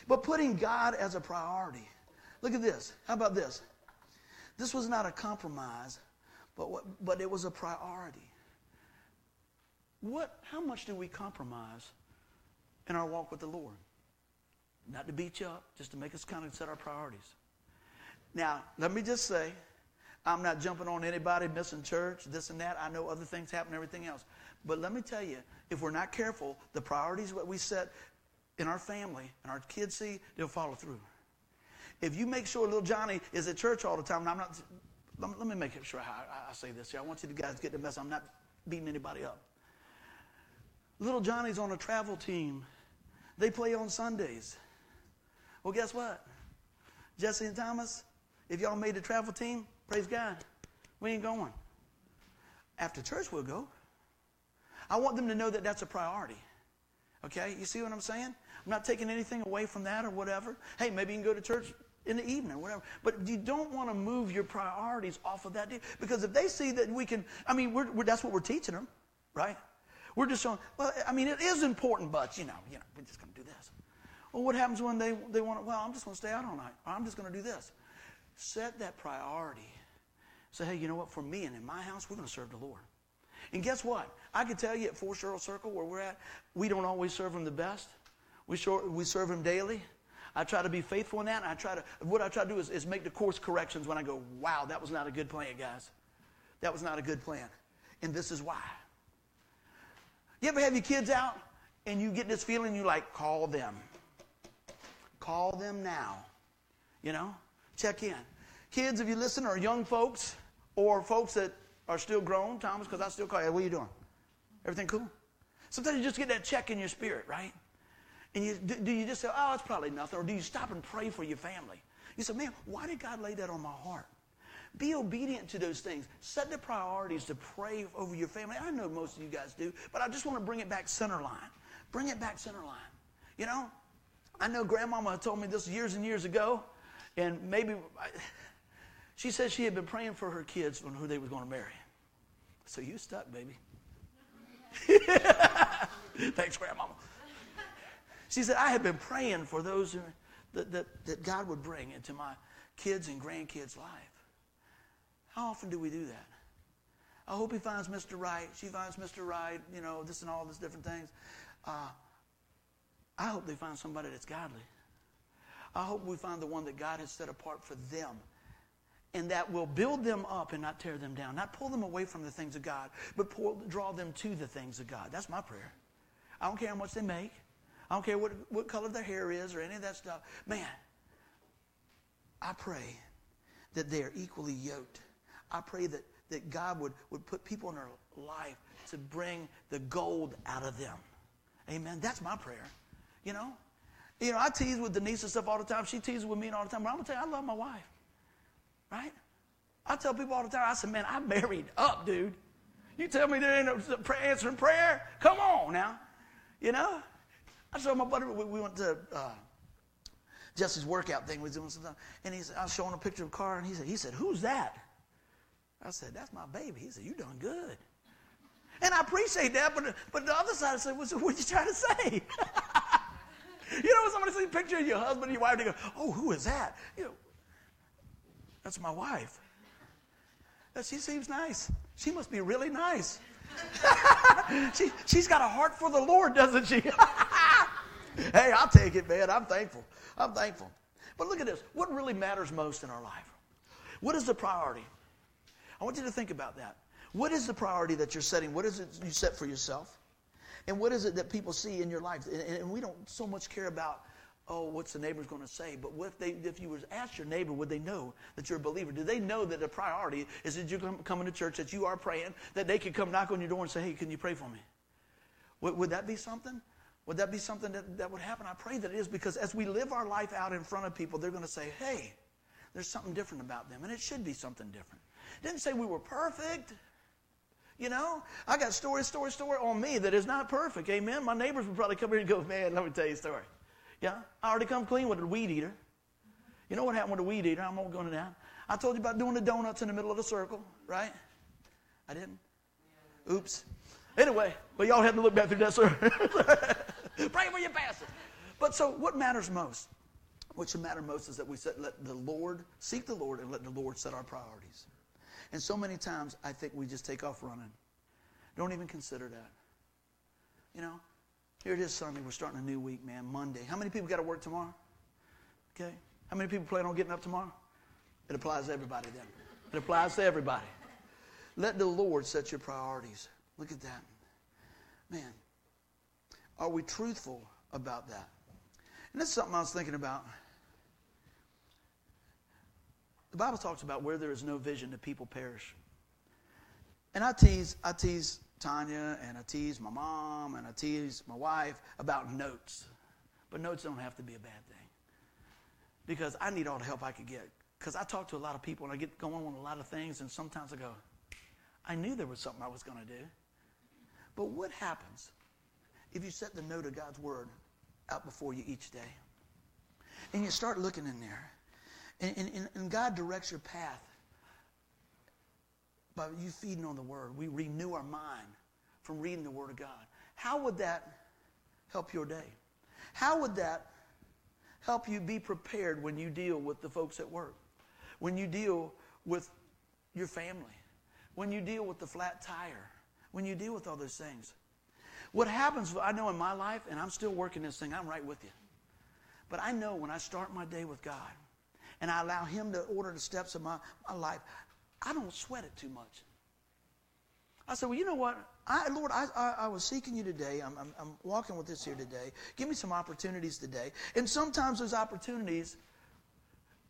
But putting God as a priority. Look at this. How about this? This was not a compromise, but, what, but it was a priority. What, how much do we compromise in our walk with the Lord? Not to beat you up, just to make us kind of set our priorities. Now, let me just say, I'm not jumping on anybody missing church, this and that. I know other things happen, everything else. But let me tell you, if we're not careful, the priorities that we set in our family and our kids see, they'll follow through. If you make sure little Johnny is at church all the time, and I'm not, let me make sure I, I say this here. I want you guys to get the message. I'm not beating anybody up. Little Johnny's on a travel team. They play on Sundays. Well, guess what? Jesse and Thomas, if y'all made the travel team, praise God. We ain't going. After church, we'll go. I want them to know that that's a priority. Okay? You see what I'm saying? I'm not taking anything away from that or whatever. Hey, maybe you can go to church in the evening or whatever. But you don't want to move your priorities off of that deal. Because if they see that we can, I mean, we're, we're, that's what we're teaching them, right? We're just showing, well, I mean, it is important, but, you know, you know we're just going to do this. Well, what happens when they, they want to, well, I'm just going to stay out all night. Or I'm just going to do this. Set that priority. Say, hey, you know what? For me and in my house, we're going to serve the Lord. And guess what? I can tell you at Four Cheryl Circle, where we're at, we don't always serve Him the best. We, short, we serve Him daily. I try to be faithful in that. I try to, what I try to do is, is make the course corrections when I go, wow, that was not a good plan, guys. That was not a good plan. And this is why. You ever have your kids out and you get this feeling you like, call them. Call them now. You know? Check in. Kids, if you listen, or young folks, or folks that are still grown, Thomas, because I still call you, what are you doing? Everything cool? Sometimes you just get that check in your spirit, right? And you, do, do you just say, oh, it's probably nothing? Or do you stop and pray for your family? You say, man, why did God lay that on my heart? Be obedient to those things. Set the priorities to pray over your family. I know most of you guys do, but I just want to bring it back center line. Bring it back center line. You know, I know Grandmama told me this years and years ago, and maybe she said she had been praying for her kids on who they were going to marry. So you stuck, baby. Thanks, Grandmama. She said, I had been praying for those who, that, that, that God would bring into my kids' and grandkids' life. How often do we do that? I hope he finds Mr. Right. She finds Mr. Right, you know, this and all these different things. Uh, I hope they find somebody that's godly. I hope we find the one that God has set apart for them and that will build them up and not tear them down, not pull them away from the things of God, but pull, draw them to the things of God. That's my prayer. I don't care how much they make. I don't care what, what color their hair is or any of that stuff. Man, I pray that they are equally yoked I pray that, that God would, would put people in our life to bring the gold out of them. Amen. That's my prayer. You know? You know, I tease with Denise and stuff all the time. She teases with me all the time. But I'm going to tell you, I love my wife. Right? I tell people all the time, I said, man, I'm married up, dude. You tell me there ain't no answering prayer? Come on now. You know? I saw my buddy, we, we went to uh, Jesse's workout thing. We was doing something. And he said, I was showing a picture of a car, and he said, he said, who's that? I said, That's my baby. He said, You done good. And I appreciate that, but, but the other side I said, What are you trying to say? you know, when somebody sees a picture of your husband and your wife, they go, Oh, who is that? You know, that's my wife. She seems nice. She must be really nice. she, she's got a heart for the Lord, doesn't she? hey, I'll take it, man. I'm thankful. I'm thankful. But look at this. What really matters most in our life? What is the priority? I want you to think about that. What is the priority that you're setting? What is it you set for yourself? And what is it that people see in your life? And, and we don't so much care about, oh, what's the neighbor's going to say? But what if, they, if you were to ask your neighbor, would they know that you're a believer? Do they know that the priority is that you're coming to church, that you are praying, that they could come knock on your door and say, hey, can you pray for me? Would, would that be something? Would that be something that, that would happen? I pray that it is because as we live our life out in front of people, they're going to say, hey, There's something different about them, and it should be something different. It didn't say we were perfect. You know, I got story, story, story on me that is not perfect. Amen. My neighbors would probably come here and go, man, let me tell you a story. Yeah, I already come clean with a weed eater. You know what happened with a weed eater? I'm not going to that. I told you about doing the donuts in the middle of the circle, right? I didn't. Oops. Anyway, well, y'all had to look back through that, sir. Pray for your pastor. But so, what matters most? What should matter most is that we set, let the Lord seek the Lord and let the Lord set our priorities. And so many times, I think we just take off running. Don't even consider that. You know, here it is Sunday. We're starting a new week, man. Monday. How many people got to work tomorrow? Okay. How many people plan on getting up tomorrow? It applies to everybody then. It applies to everybody. Let the Lord set your priorities. Look at that. Man, are we truthful about that? And that's something I was thinking about. The Bible talks about where there is no vision, the people perish. And I tease, I tease Tanya and I tease my mom and I tease my wife about notes. But notes don't have to be a bad thing. Because I need all the help I could get. Because I talk to a lot of people and I get going on a lot of things, and sometimes I go, I knew there was something I was going to do. But what happens if you set the note of God's Word out before you each day? And you start looking in there, and, and, and God directs your path by you feeding on the Word. We renew our mind from reading the Word of God. How would that help your day? How would that help you be prepared when you deal with the folks at work? when you deal with your family, when you deal with the flat tire, when you deal with all those things. What happens, I know in my life, and I'm still working this thing, I'm right with you. But I know when I start my day with God and I allow Him to order the steps of my, my life, I don't sweat it too much. I said, well, you know what? I, Lord, I, I, I was seeking you today. I'm, I'm, I'm walking with this here today. Give me some opportunities today. And sometimes those opportunities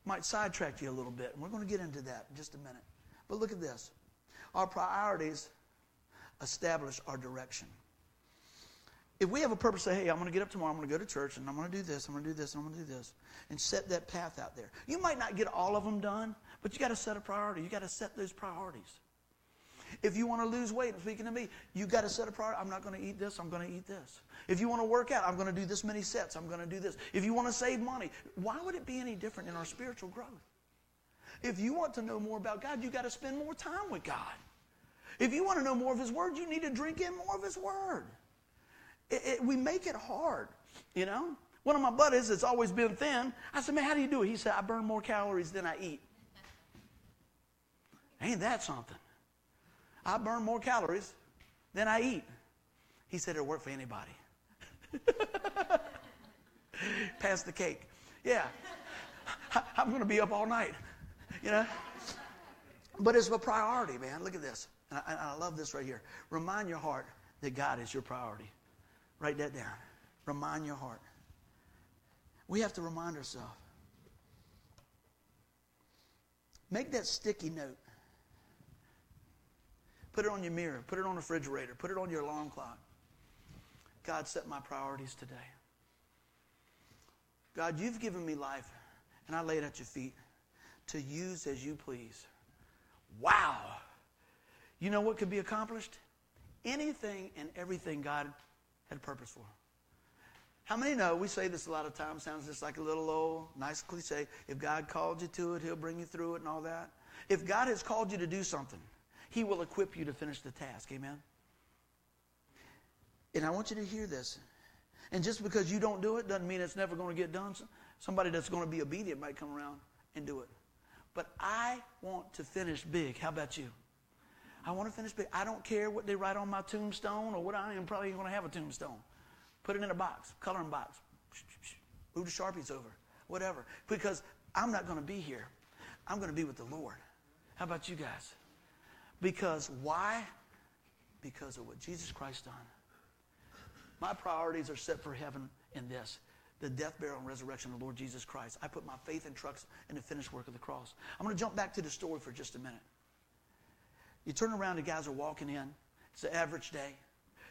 might sidetrack you a little bit. And we're going to get into that in just a minute. But look at this our priorities establish our direction. If we have a purpose, say, hey, I'm going to get up tomorrow, I'm going to go to church, and I'm going to do this, I'm going to do this, and I'm going to do this, and set that path out there. You might not get all of them done, but you got to set a priority. You got to set those priorities. If you want to lose weight, speaking to me, you got to set a priority. I'm not going to eat this, I'm going to eat this. If you want to work out, I'm going to do this many sets, I'm going to do this. If you want to save money, why would it be any different in our spiritual growth? If you want to know more about God, you got to spend more time with God. If you want to know more of His Word, you need to drink in more of His Word. It, it, we make it hard, you know? One of my buddies that's always been thin, I said, man, how do you do it? He said, I burn more calories than I eat. Ain't that something? I burn more calories than I eat. He said it'll work for anybody. Pass the cake. Yeah. I'm going to be up all night. You know? But it's a priority, man. Look at this. And I, and I love this right here. Remind your heart that God is your priority. Write that down. Remind your heart. We have to remind ourselves. Make that sticky note. Put it on your mirror. Put it on the refrigerator. Put it on your alarm clock. God, set my priorities today. God, you've given me life, and I lay it at your feet to use as you please. Wow. You know what could be accomplished? Anything and everything God had a purpose for. How many know? We say this a lot of times, sounds just like a little old nice cliche. If God called you to it, He'll bring you through it and all that. If God has called you to do something, he will equip you to finish the task. Amen? And I want you to hear this. And just because you don't do it doesn't mean it's never going to get done. Somebody that's going to be obedient might come around and do it. But I want to finish big. How about you? I want to finish big. I don't care what they write on my tombstone or what I am probably going to have a tombstone. Put it in a box, coloring box. Move the Sharpies over, whatever. Because I'm not going to be here. I'm going to be with the Lord. How about you guys? Because why? Because of what Jesus Christ done. My priorities are set for heaven in this the death, burial, and resurrection of the Lord Jesus Christ. I put my faith and trust in the finished work of the cross. I'm going to jump back to the story for just a minute. You turn around, the guys are walking in. It's an average day.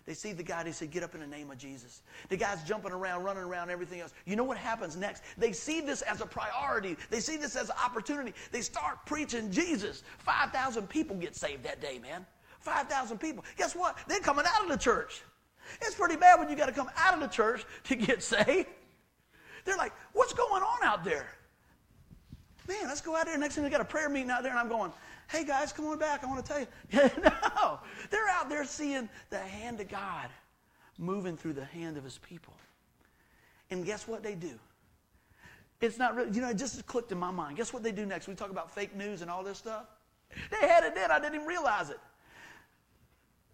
They see the guy, they say, Get up in the name of Jesus. The guy's jumping around, running around, everything else. You know what happens next? They see this as a priority, they see this as an opportunity. They start preaching Jesus. 5,000 people get saved that day, man. 5,000 people. Guess what? They're coming out of the church. It's pretty bad when you got to come out of the church to get saved. They're like, What's going on out there? Man, let's go out there. Next thing they got a prayer meeting out there, and I'm going, hey guys, come on back. I want to tell you. no, they're out there seeing the hand of God moving through the hand of his people. And guess what they do? It's not really, you know, it just clicked in my mind. Guess what they do next? We talk about fake news and all this stuff. They had it then. I didn't even realize it.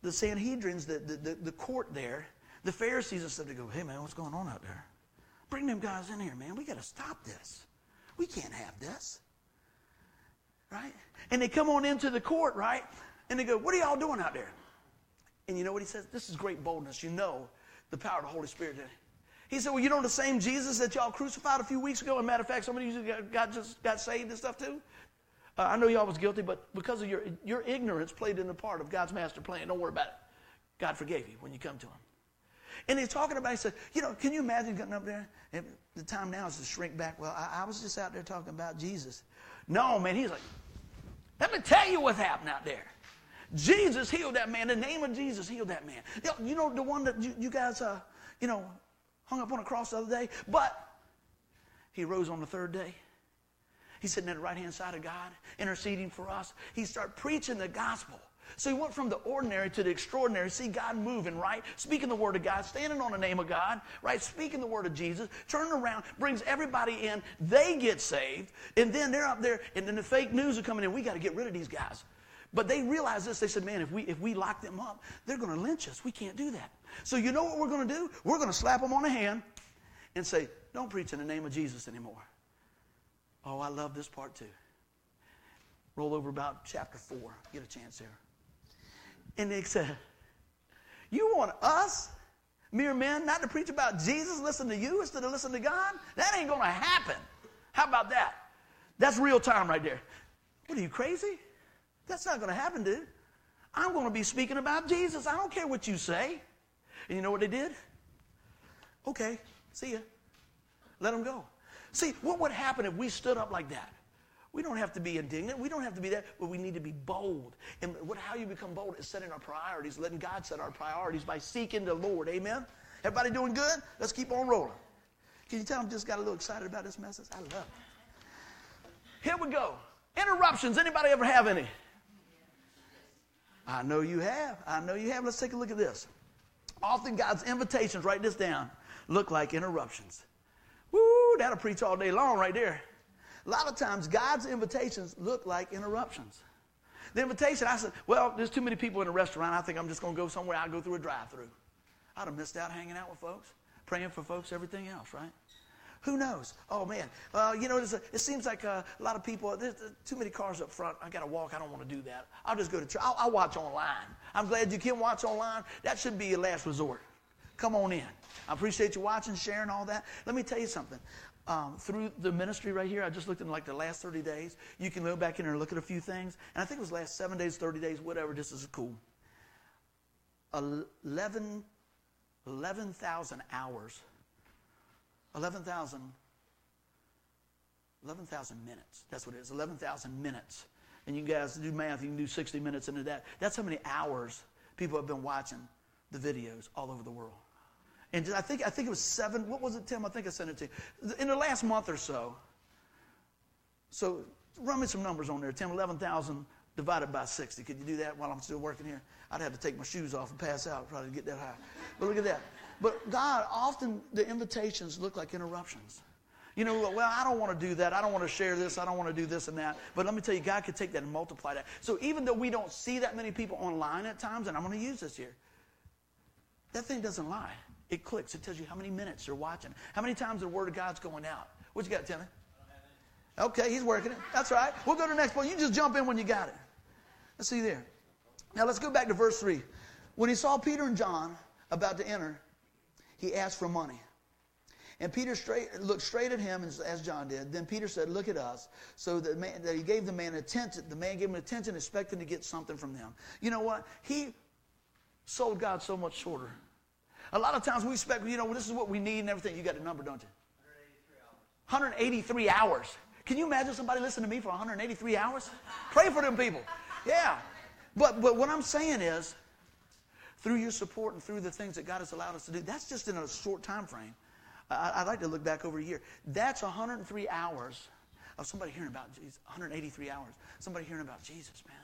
The Sanhedrins, the, the, the, the court there, the Pharisees and stuff, they go, hey man, what's going on out there? Bring them guys in here, man. We got to stop this. We can't have this. Right? And they come on into the court, right? And they go, What are y'all doing out there? And you know what he says? This is great boldness. You know the power of the Holy Spirit. in it. He said, Well, you know the same Jesus that y'all crucified a few weeks ago? And matter of fact, somebody of you got, just got saved and stuff too? Uh, I know y'all was guilty, but because of your, your ignorance played in the part of God's master plan. Don't worry about it. God forgave you when you come to Him. And he's talking about, he said, you know, can you imagine getting up there? And the time now is to shrink back. Well, I, I was just out there talking about Jesus. No, man, he's like, let me tell you what happened out there. Jesus healed that man. The name of Jesus healed that man. You know, the one that you, you guys, uh, you know, hung up on a cross the other day? But he rose on the third day. He's sitting at the right hand side of God, interceding for us. He started preaching the gospel. So he went from the ordinary to the extraordinary. See God moving, right? Speaking the word of God, standing on the name of God, right? Speaking the word of Jesus, turning around, brings everybody in. They get saved. And then they're up there, and then the fake news are coming in. We got to get rid of these guys. But they realized this. They said, man, if we, if we lock them up, they're going to lynch us. We can't do that. So you know what we're going to do? We're going to slap them on the hand and say, don't preach in the name of Jesus anymore. Oh, I love this part too. Roll over about chapter 4. Get a chance there. And they said, You want us, mere men, not to preach about Jesus, listen to you instead of listen to God? That ain't going to happen. How about that? That's real time right there. What are you crazy? That's not going to happen, dude. I'm going to be speaking about Jesus. I don't care what you say. And you know what they did? Okay, see ya. Let them go. See, what would happen if we stood up like that? We don't have to be indignant. We don't have to be that, but we need to be bold. And what, how you become bold is setting our priorities, letting God set our priorities by seeking the Lord. Amen? Everybody doing good? Let's keep on rolling. Can you tell I'm just got a little excited about this message? I love it. Here we go. Interruptions. Anybody ever have any? I know you have. I know you have. Let's take a look at this. Often God's invitations, write this down, look like interruptions. Woo, that'll preach all day long right there. A lot of times, God's invitations look like interruptions. The invitation, I said, well, there's too many people in a restaurant. I think I'm just going to go somewhere. I'll go through a drive through. I'd have missed out hanging out with folks, praying for folks, everything else, right? Who knows? Oh, man. Uh, you know, a, it seems like uh, a lot of people, there's, there's too many cars up front. I got to walk. I don't want to do that. I'll just go to church. I'll, I'll watch online. I'm glad you can watch online. That should be your last resort. Come on in. I appreciate you watching, sharing all that. Let me tell you something um, through the ministry right here. I just looked in like the last 30 days. You can go back in there and look at a few things. And I think it was last seven days, 30 days, whatever. This is cool. 11,000 11, hours. 11,000 11,000 minutes. That's what it is. 11,000 minutes. And you guys do math, you can do 60 minutes into that. That's how many hours people have been watching the videos all over the world. And I think, I think it was seven. What was it, Tim? I think I sent it to you. In the last month or so. So run me some numbers on there, Tim. 11,000 divided by 60. Could you do that while I'm still working here? I'd have to take my shoes off and pass out probably to get that high. But look at that. But God, often the invitations look like interruptions. You know, well, I don't want to do that. I don't want to share this. I don't want to do this and that. But let me tell you, God could take that and multiply that. So even though we don't see that many people online at times, and I'm going to use this here, that thing doesn't lie. It clicks. It tells you how many minutes you're watching, how many times the Word of God's going out. What you got, Timmy? Okay, he's working it. That's right. We'll go to the next point. You just jump in when you got it. Let's see there. Now let's go back to verse 3. When he saw Peter and John about to enter, he asked for money. And Peter straight, looked straight at him as John did. Then Peter said, Look at us. So that, man, that he gave the man attention. The man gave him attention, expecting to get something from them. You know what? He sold God so much shorter. A lot of times we expect, you know, well, this is what we need and everything. You got a number, don't you? 183 hours. 183 hours. Can you imagine somebody listening to me for 183 hours? Pray for them people. Yeah. But, but what I'm saying is, through your support and through the things that God has allowed us to do, that's just in a short time frame. I, would like to look back over a year. That's 103 hours of somebody hearing about Jesus. 183 hours. Somebody hearing about Jesus, man.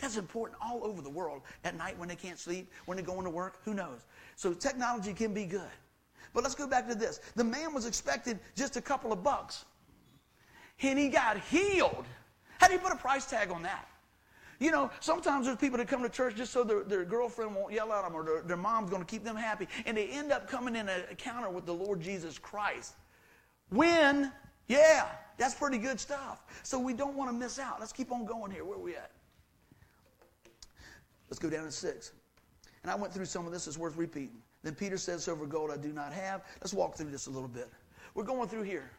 That's important all over the world at night when they can't sleep, when they're going to work. Who knows? So technology can be good. But let's go back to this. The man was expected just a couple of bucks, and he got healed. How do you put a price tag on that? You know, sometimes there's people that come to church just so their, their girlfriend won't yell at them or their, their mom's going to keep them happy, and they end up coming in an encounter with the Lord Jesus Christ. When, yeah, that's pretty good stuff. So we don't want to miss out. Let's keep on going here. Where are we at? Let's go down to six. And I went through some of this, it's worth repeating. Then Peter says, Silver gold I do not have. Let's walk through this a little bit. We're going through here.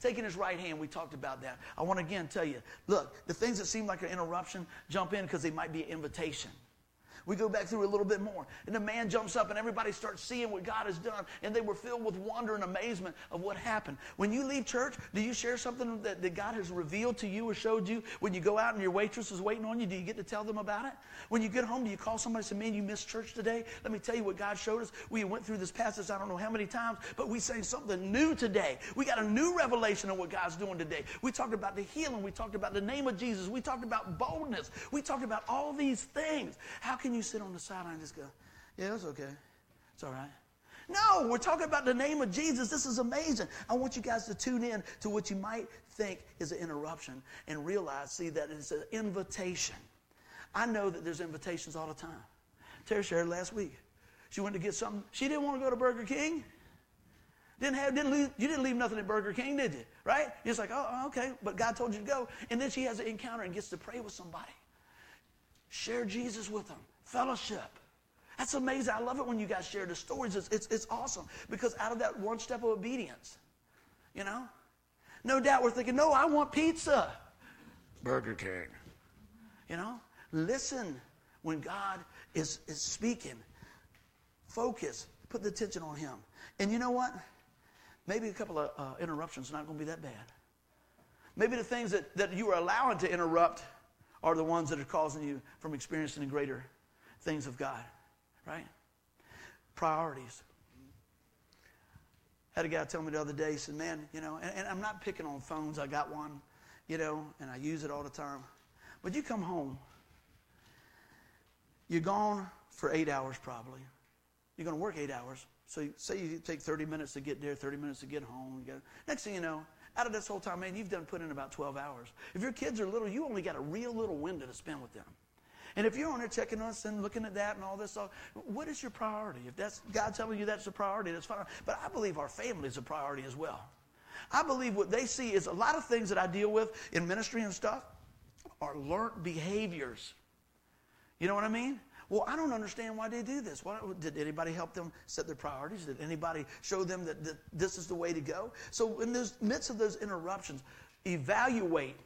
Taking his right hand, we talked about that. I want to again tell you look, the things that seem like an interruption, jump in because they might be an invitation. We go back through a little bit more. And the man jumps up and everybody starts seeing what God has done. And they were filled with wonder and amazement of what happened. When you leave church, do you share something that, that God has revealed to you or showed you? When you go out and your waitress is waiting on you, do you get to tell them about it? When you get home, do you call somebody and say, Man, you missed church today? Let me tell you what God showed us. We went through this passage I don't know how many times, but we say something new today. We got a new revelation of what God's doing today. We talked about the healing. We talked about the name of Jesus. We talked about boldness. We talked about all these things. How can you sit on the sideline and just go, yeah, it's okay. It's all right. No, we're talking about the name of Jesus. This is amazing. I want you guys to tune in to what you might think is an interruption and realize, see, that it's an invitation. I know that there's invitations all the time. Terry shared last week. She went to get something. She didn't want to go to Burger King. Didn't have, didn't leave, you didn't leave nothing at Burger King, did you? Right? You're just like, oh, oh, okay, but God told you to go. And then she has an encounter and gets to pray with somebody. Share Jesus with them fellowship. That's amazing. I love it when you guys share the stories. It's, it's, it's awesome because out of that one step of obedience, you know, no doubt we're thinking, no, I want pizza. Burger King. You know, listen when God is, is speaking. Focus. Put the attention on Him. And you know what? Maybe a couple of uh, interruptions are not going to be that bad. Maybe the things that, that you are allowing to interrupt are the ones that are causing you from experiencing a greater things of God, right? Priorities. Had a guy tell me the other day, he said, Man, you know, and, and I'm not picking on phones, I got one, you know, and I use it all the time. But you come home, you're gone for eight hours probably. You're going to work eight hours. So say you take 30 minutes to get there, 30 minutes to get home. Get, next thing you know, out of this whole time, man, you've done put in about 12 hours. If your kids are little, you only got a real little window to spend with them. And if you're on there checking us and looking at that and all this what is your priority? If that's God telling you that's a priority, that's fine. But I believe our family is a priority as well. I believe what they see is a lot of things that I deal with in ministry and stuff are learned behaviors. You know what I mean? Well, I don't understand why they do this. Why, did anybody help them set their priorities? Did anybody show them that, that this is the way to go? So, in the midst of those interruptions, evaluate,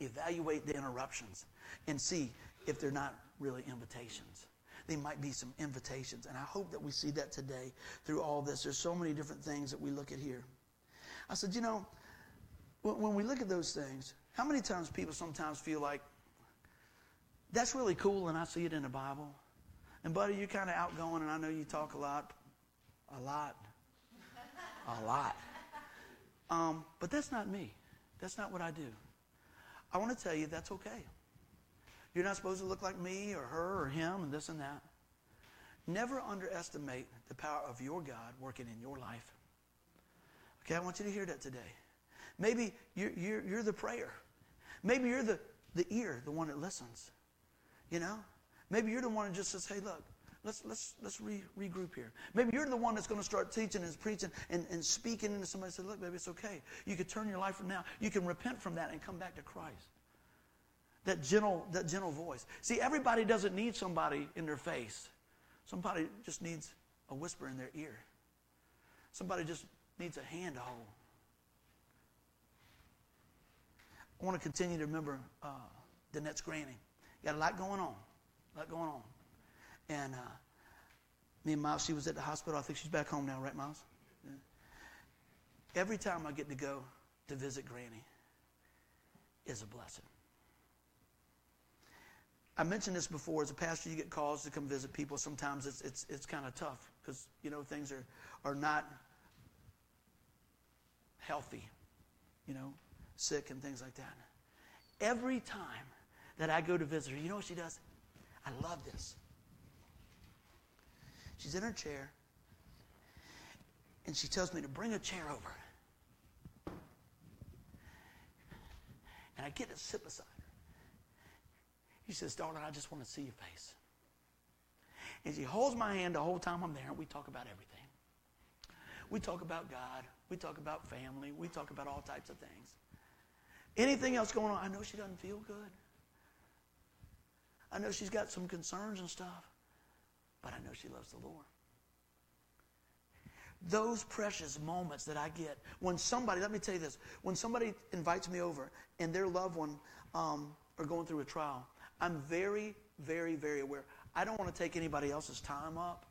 evaluate the interruptions and see if they're not really invitations. They might be some invitations. And I hope that we see that today through all this. There's so many different things that we look at here. I said, you know, when we look at those things, how many times people sometimes feel like that's really cool and I see it in the Bible? And, buddy, you're kind of outgoing and I know you talk a lot. A lot. A lot. Um, but that's not me. That's not what I do. I want to tell you that's okay. You're not supposed to look like me or her or him and this and that. Never underestimate the power of your God working in your life. Okay, I want you to hear that today. Maybe you're, you're, you're the prayer. Maybe you're the, the ear, the one that listens. You know? Maybe you're the one that just says, hey, look, let's, let's, let's re, regroup here. Maybe you're the one that's going to start teaching and preaching and, and speaking into somebody. Say, look, baby, it's okay. You can turn your life from now. You can repent from that and come back to Christ. That gentle, that gentle voice. See, everybody doesn't need somebody in their face. Somebody just needs a whisper in their ear. Somebody just needs a hand to hold. I want to continue to remember uh, Danette's granny. Got a lot going on. A lot going on. And uh, me and Miles, she was at the hospital. I think she's back home now, right, Miles? Yeah. Every time I get to go to visit Granny is a blessing. I mentioned this before. As a pastor, you get calls to come visit people. Sometimes it's it's it's kind of tough because you know things are are not healthy, you know, sick and things like that. Every time that I go to visit her, you know what she does? I love this. She's in her chair, and she tells me to bring a chair over. And I get to sit beside He says, Darling, I just want to see your face. And she holds my hand the whole time I'm there, and we talk about everything. We talk about God. We talk about family. We talk about all types of things. Anything else going on, I know she doesn't feel good. I know she's got some concerns and stuff, but I know she loves the Lord. Those precious moments that I get when somebody, let me tell you this, when somebody invites me over and their loved one um, are going through a trial, I'm very, very, very aware. I don't want to take anybody else's time up.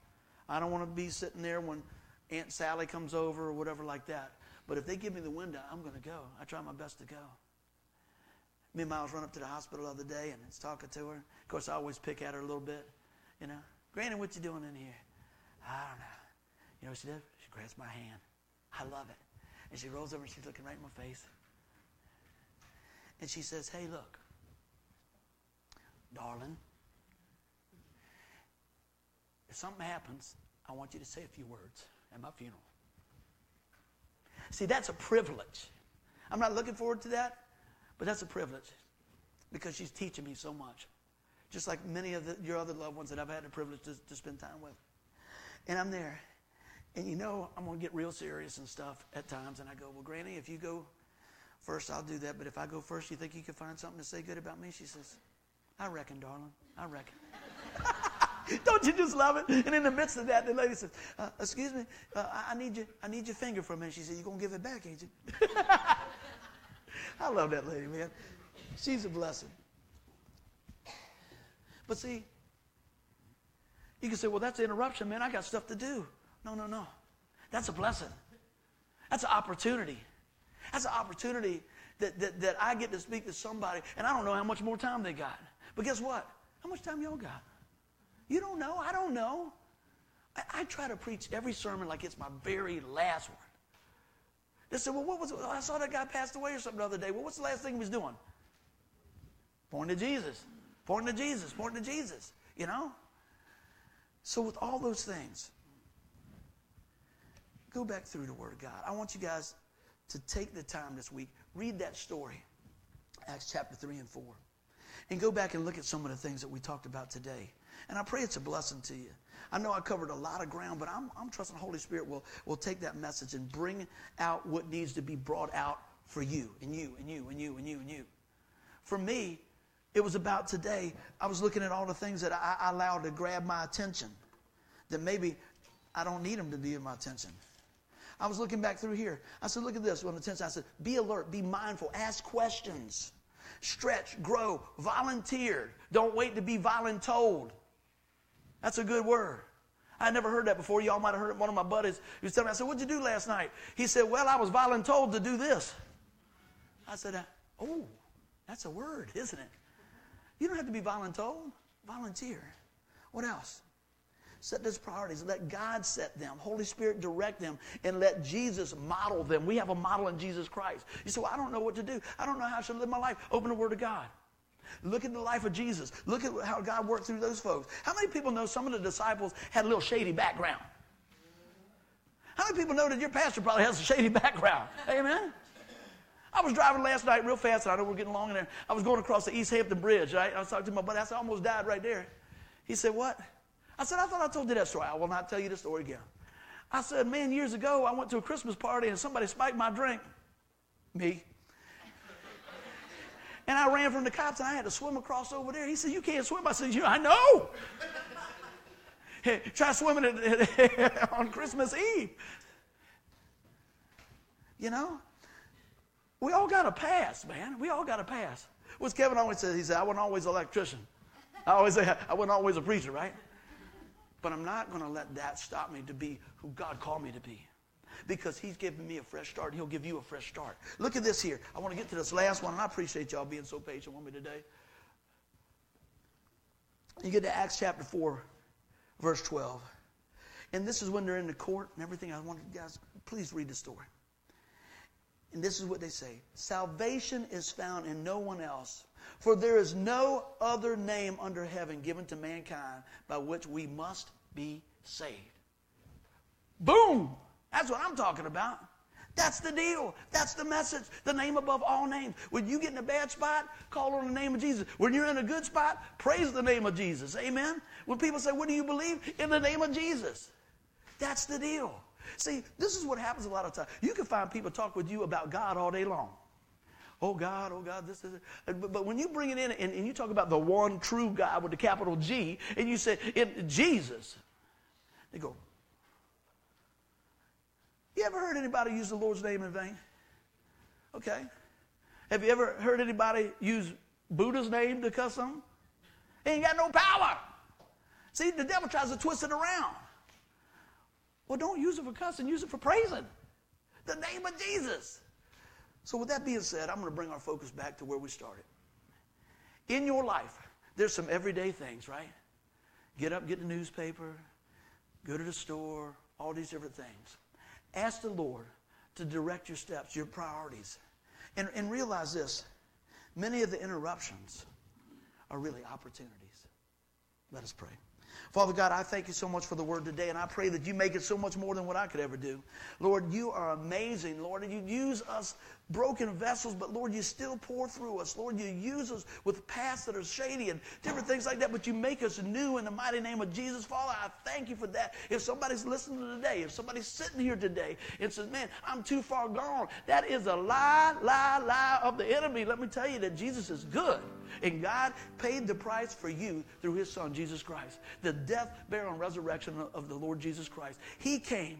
I don't want to be sitting there when Aunt Sally comes over or whatever like that. But if they give me the window, I'm going to go. I try my best to go. Me and Miles run up to the hospital the other day and it's talking to her. Of course, I always pick at her a little bit. You know, Granny, what you doing in here? I don't know. You know what she did? She grabs my hand. I love it. And she rolls over and she's looking right in my face. And she says, Hey, look, darling, if something happens, I want you to say a few words at my funeral. See, that's a privilege. I'm not looking forward to that. But that's a privilege because she's teaching me so much. Just like many of the, your other loved ones that I've had the privilege to, to spend time with. And I'm there. And you know, I'm going to get real serious and stuff at times. And I go, Well, Granny, if you go first, I'll do that. But if I go first, you think you can find something to say good about me? She says, I reckon, darling. I reckon. Don't you just love it? And in the midst of that, the lady says, uh, "Excuse me, uh, I need you. I need your finger for a minute." She said, "You gonna give it back, ain't you?" I love that lady, man. She's a blessing. But see, you can say, well, that's an interruption, man. I got stuff to do. No, no, no. That's a blessing. That's an opportunity. That's an opportunity that, that, that I get to speak to somebody, and I don't know how much more time they got. But guess what? How much time y'all got? You don't know. I don't know. I, I try to preach every sermon like it's my very last one. They said, well, what was? I saw that guy passed away or something the other day. Well, what's the last thing he was doing? Pointing to Jesus. Pointing to Jesus. Pointing to Jesus. You know? So with all those things, go back through the Word of God. I want you guys to take the time this week, read that story, Acts chapter 3 and 4, and go back and look at some of the things that we talked about today. And I pray it's a blessing to you. I know I covered a lot of ground, but I'm, I'm trusting the Holy Spirit will, will take that message and bring out what needs to be brought out for you and you and you and you and you and you. For me, it was about today. I was looking at all the things that I, I allowed to grab my attention that maybe I don't need them to be in my attention. I was looking back through here. I said, look at this. When attention, I said, be alert, be mindful, ask questions, stretch, grow, volunteer. Don't wait to be voluntold. That's a good word. I never heard that before. Y'all might have heard it. One of my buddies he was telling me, I said, What'd you do last night? He said, Well, I was voluntold to do this. I said, Oh, that's a word, isn't it? You don't have to be voluntold. Volunteer. What else? Set those priorities. Let God set them. Holy Spirit direct them and let Jesus model them. We have a model in Jesus Christ. You say, well, I don't know what to do. I don't know how I should live my life. Open the Word of God. Look at the life of Jesus. Look at how God worked through those folks. How many people know some of the disciples had a little shady background? How many people know that your pastor probably has a shady background? Amen? I was driving last night real fast, and I know we're getting along in there. I was going across the East Hampton Bridge. Right? I was talking to my buddy. I said, I almost died right there. He said, What? I said, I thought I told you that story. I will not tell you the story again. I said, Man, years ago, I went to a Christmas party and somebody spiked my drink. Me. And I ran from the cops and I had to swim across over there. He said, You can't swim. I said, you, I know. Try swimming on Christmas Eve. You know? We all got a pass, man. We all got a pass. What's Kevin always says? He said, I wasn't always an electrician. I always say, I wasn't always a preacher, right? But I'm not going to let that stop me to be who God called me to be. Because He's given me a fresh start. He'll give you a fresh start. Look at this here. I want to get to this last one, and I appreciate y'all being so patient with me today. You get to Acts chapter 4, verse 12. And this is when they're in the court and everything. I want you guys, please read the story. And this is what they say Salvation is found in no one else, for there is no other name under heaven given to mankind by which we must be saved. Boom! That's what I'm talking about. That's the deal. That's the message. The name above all names. When you get in a bad spot, call on the name of Jesus. When you're in a good spot, praise the name of Jesus. Amen? When people say, What do you believe? In the name of Jesus. That's the deal. See, this is what happens a lot of times. You can find people talk with you about God all day long. Oh God, oh God, this is it. But, but when you bring it in and, and, you talk about the one true God with the capital G, and you say, Jesus, they go, You ever heard anybody use the Lord's name in vain? Okay. Have you ever heard anybody use Buddha's name to cuss them? He ain't got no power. See, the devil tries to twist it around. Well, don't use it for cussing, use it for praising. The name of Jesus. So, with that being said, I'm going to bring our focus back to where we started. In your life, there's some everyday things, right? Get up, get the newspaper, go to the store, all these different things. Ask the Lord to direct your steps, your priorities. And, and realize this many of the interruptions are really opportunities. Let us pray. Father God, I thank you so much for the word today, and I pray that you make it so much more than what I could ever do. Lord, you are amazing, Lord, and you use us broken vessels, but Lord, you still pour through us. Lord, you use us with paths that are shady and different things like that, but you make us new in the mighty name of Jesus. Father, I thank you for that. If somebody's listening today, if somebody's sitting here today and says, Man, I'm too far gone, that is a lie, lie, lie of the enemy. Let me tell you that Jesus is good. And God paid the price for you through his son, Jesus Christ. The death, burial, and resurrection of the Lord Jesus Christ. He came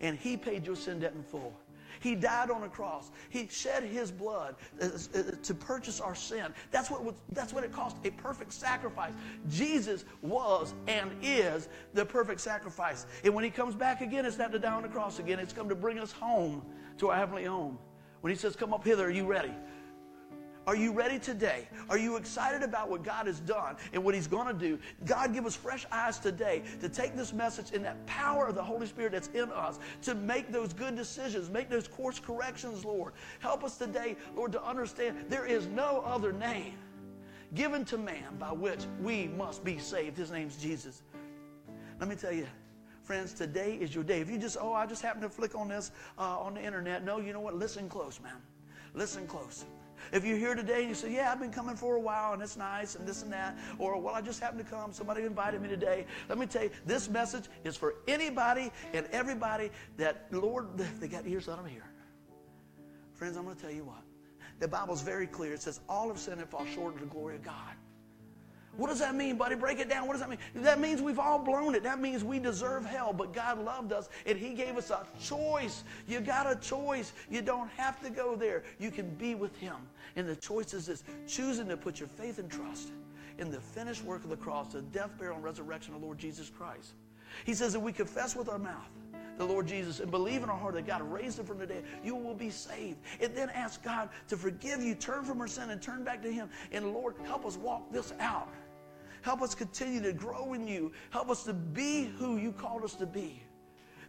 and he paid your sin debt in full. He died on a cross. He shed his blood uh, uh, to purchase our sin. That's what, that's what it cost a perfect sacrifice. Jesus was and is the perfect sacrifice. And when he comes back again, it's not to die on the cross again, it's come to bring us home to our heavenly home. When he says, Come up hither, are you ready? Are you ready today? Are you excited about what God has done and what He's going to do? God, give us fresh eyes today to take this message in that power of the Holy Spirit that's in us to make those good decisions, make those course corrections, Lord. Help us today, Lord, to understand there is no other name given to man by which we must be saved. His name's Jesus. Let me tell you, friends, today is your day. If you just, oh, I just happened to flick on this uh, on the internet, no, you know what? Listen close, man. Listen close. If you're here today and you say, Yeah, I've been coming for a while and it's nice and this and that, or well, I just happened to come, somebody invited me today. Let me tell you, this message is for anybody and everybody that, Lord, they got ears, let them hear. Friends, I'm going to tell you what. The Bible's very clear. It says, All of sin and fall short of the glory of God. What does that mean, buddy? Break it down. What does that mean? That means we've all blown it. That means we deserve hell, but God loved us and He gave us a choice. You got a choice. You don't have to go there. You can be with Him. And the choice is this choosing to put your faith and trust in the finished work of the cross, the death, burial, and resurrection of Lord Jesus Christ. He says that we confess with our mouth the Lord Jesus and believe in our heart that God raised him from the dead, you will be saved. And then ask God to forgive you, turn from our sin and turn back to Him. And Lord, help us walk this out. Help us continue to grow in you. Help us to be who you called us to be.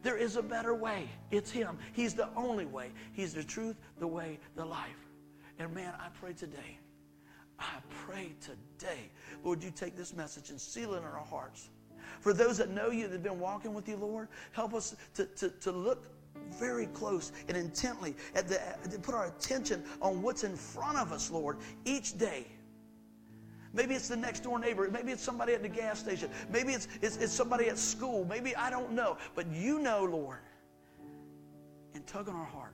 There is a better way. It's Him. He's the only way. He's the truth, the way, the life. And man, I pray today, I pray today, Lord, you take this message and seal it in our hearts. For those that know you, that have been walking with you, Lord, help us to, to, to look very close and intently at the, to put our attention on what's in front of us, Lord, each day. Maybe it's the next door neighbor. Maybe it's somebody at the gas station. Maybe it's, it's, it's somebody at school. Maybe I don't know. But you know, Lord. And tug on our heart.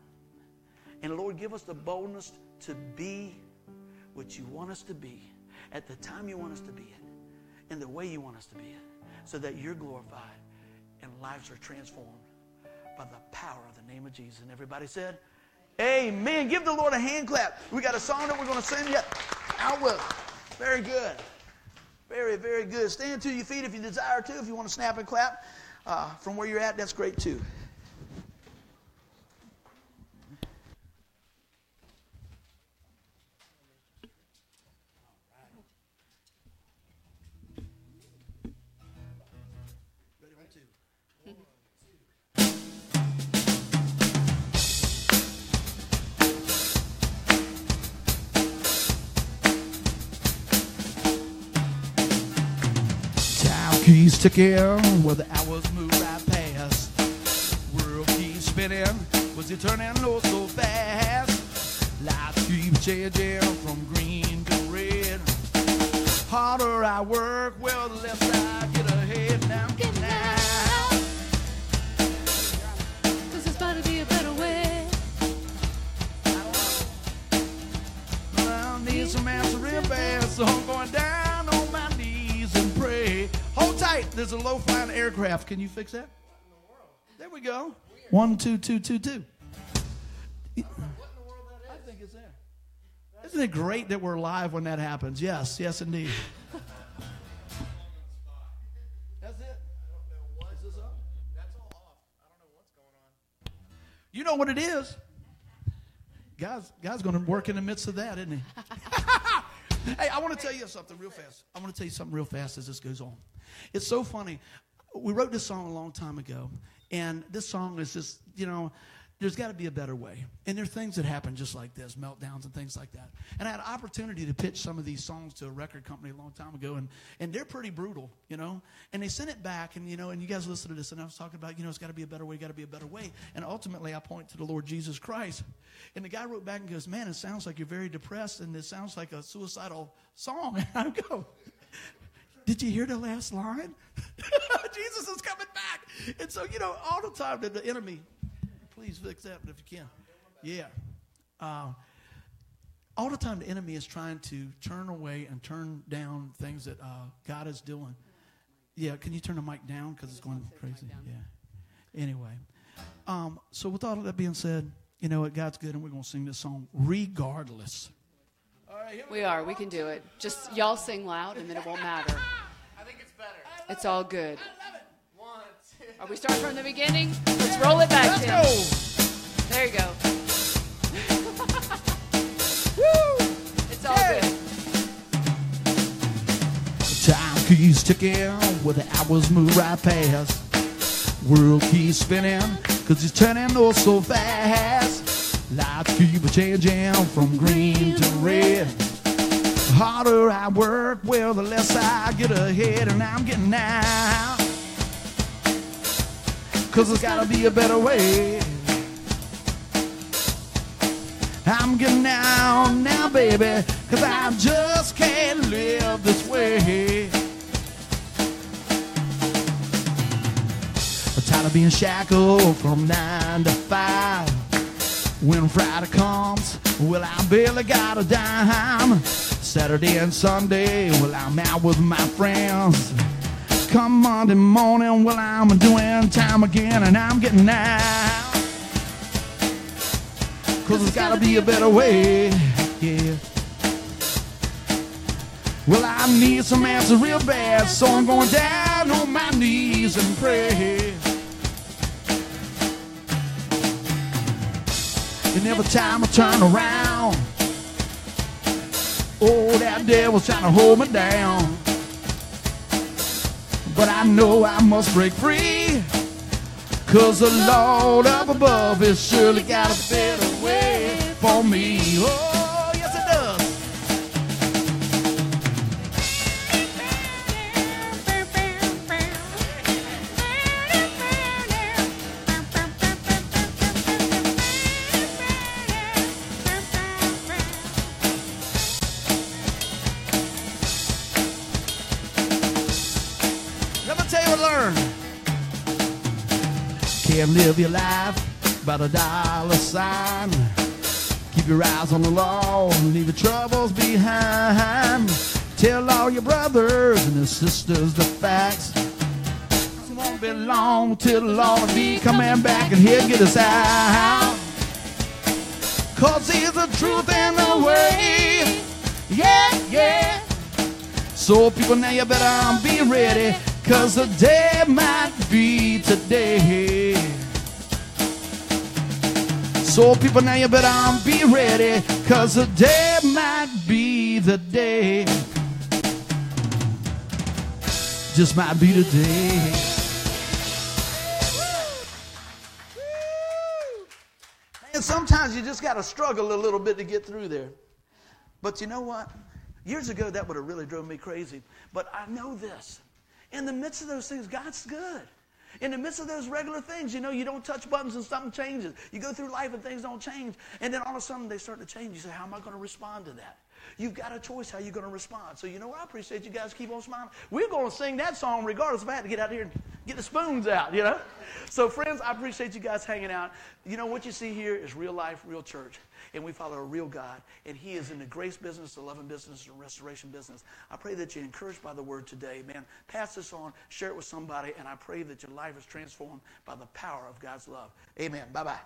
And Lord, give us the boldness to be what you want us to be at the time you want us to be it, in the way you want us to be it so that you're glorified and lives are transformed by the power of the name of Jesus. And everybody said, Amen. Give the Lord a hand clap. We got a song that we're going to sing you out with. Very good. Very, very good. Stand to your feet if you desire to. If you want to snap and clap uh, from where you're at, that's great too. Keys ticking while the hours move right past. World keeps spinning, was it turning oh so fast? Life keeps changing from green to red. Harder I work, well, the less I get ahead. Now I'm getting out. Cause there's bound to be a better way. I need some answer real fast, so I'm going down tight. There's a low flying aircraft. Can you fix that? There we go. One, two, two, two, two. I think it's there. Isn't it great that we're live when that happens? Yes, yes, indeed. That's it. Is this up? You know what it is. God's, God's going to work in the midst of that, isn't he? hey, I want to tell you something real fast. I want to tell you something real fast as this goes on. It's so funny. We wrote this song a long time ago, and this song is just, you know, there's got to be a better way. And there are things that happen just like this, meltdowns and things like that. And I had an opportunity to pitch some of these songs to a record company a long time ago, and, and they're pretty brutal, you know. And they sent it back, and, you know, and you guys listen to this, and I was talking about, you know, it's got to be a better way, got to be a better way. And ultimately, I point to the Lord Jesus Christ. And the guy wrote back and goes, man, it sounds like you're very depressed, and it sounds like a suicidal song. And I go, did you hear the last line? Jesus is coming back. And so, you know, all the time that the enemy, please fix that if you can. Yeah. Uh, all the time the enemy is trying to turn away and turn down things that uh, God is doing. Yeah, can you turn the mic down because it's going crazy? Yeah. Anyway, um, so with all of that being said, you know what? God's good, and we're going to sing this song regardless. We are. We can do it. Just y'all sing loud, and then it won't matter. It's all good. One. Are we starting from the beginning? Let's roll it back, Let's Tim. go. There you go. Woo! It's all Hey. good. Time keeps ticking where the hours move right past. World keeps spinning cause it's turning oh so fast. Life keeps changing from green to red. Harder I work, well, the less I get ahead, and I'm getting out. Cause there's gotta be a better way. I'm getting out now, baby, cause I just can't live this way. I'm tired of being shackled from nine to five. When Friday comes, well, I barely got a dime. Saturday and Sunday, well, I'm out with my friends. Come Monday morning, well, I'm doing time again, and I'm getting out. Cause there's gotta be a better way, yeah. Well, I need some answers real bad, so I'm going down on my knees and pray. And every time I turn around, oh, that devil's trying to hold me down. But I know I must break free. Cause the Lord up above has surely got a better way for me. Oh, live your life by the dollar sign. Keep your eyes on the law and leave your troubles behind. Tell all your brothers and your sisters the facts. It won't be long till the Lord be coming back and he'll get us out. Cause he's the truth and the way. Yeah, yeah. So, people, now you better be ready, cause the day might be today. So, people, now you better be ready, cause the day might be the day. Just might be today. And sometimes you just got to struggle a little bit to get through there. But you know what? Years ago, that would have really drove me crazy. But I know this. In the midst of those things, God's good. In the midst of those regular things, you know, you don't touch buttons and something changes. You go through life and things don't change. And then all of a sudden they start to change. You say, How am I going to respond to that? You've got a choice how you're going to respond. So, you know what? I appreciate you guys keep on smiling. We're going to sing that song regardless if I had to get out here and get the spoons out, you know? So, friends, I appreciate you guys hanging out. You know, what you see here is real life, real church. And we follow a real God. And He is in the grace business, the loving business, and restoration business. I pray that you're encouraged by the word today. Man, pass this on, share it with somebody, and I pray that your life is transformed by the power of God's love. Amen. Bye bye.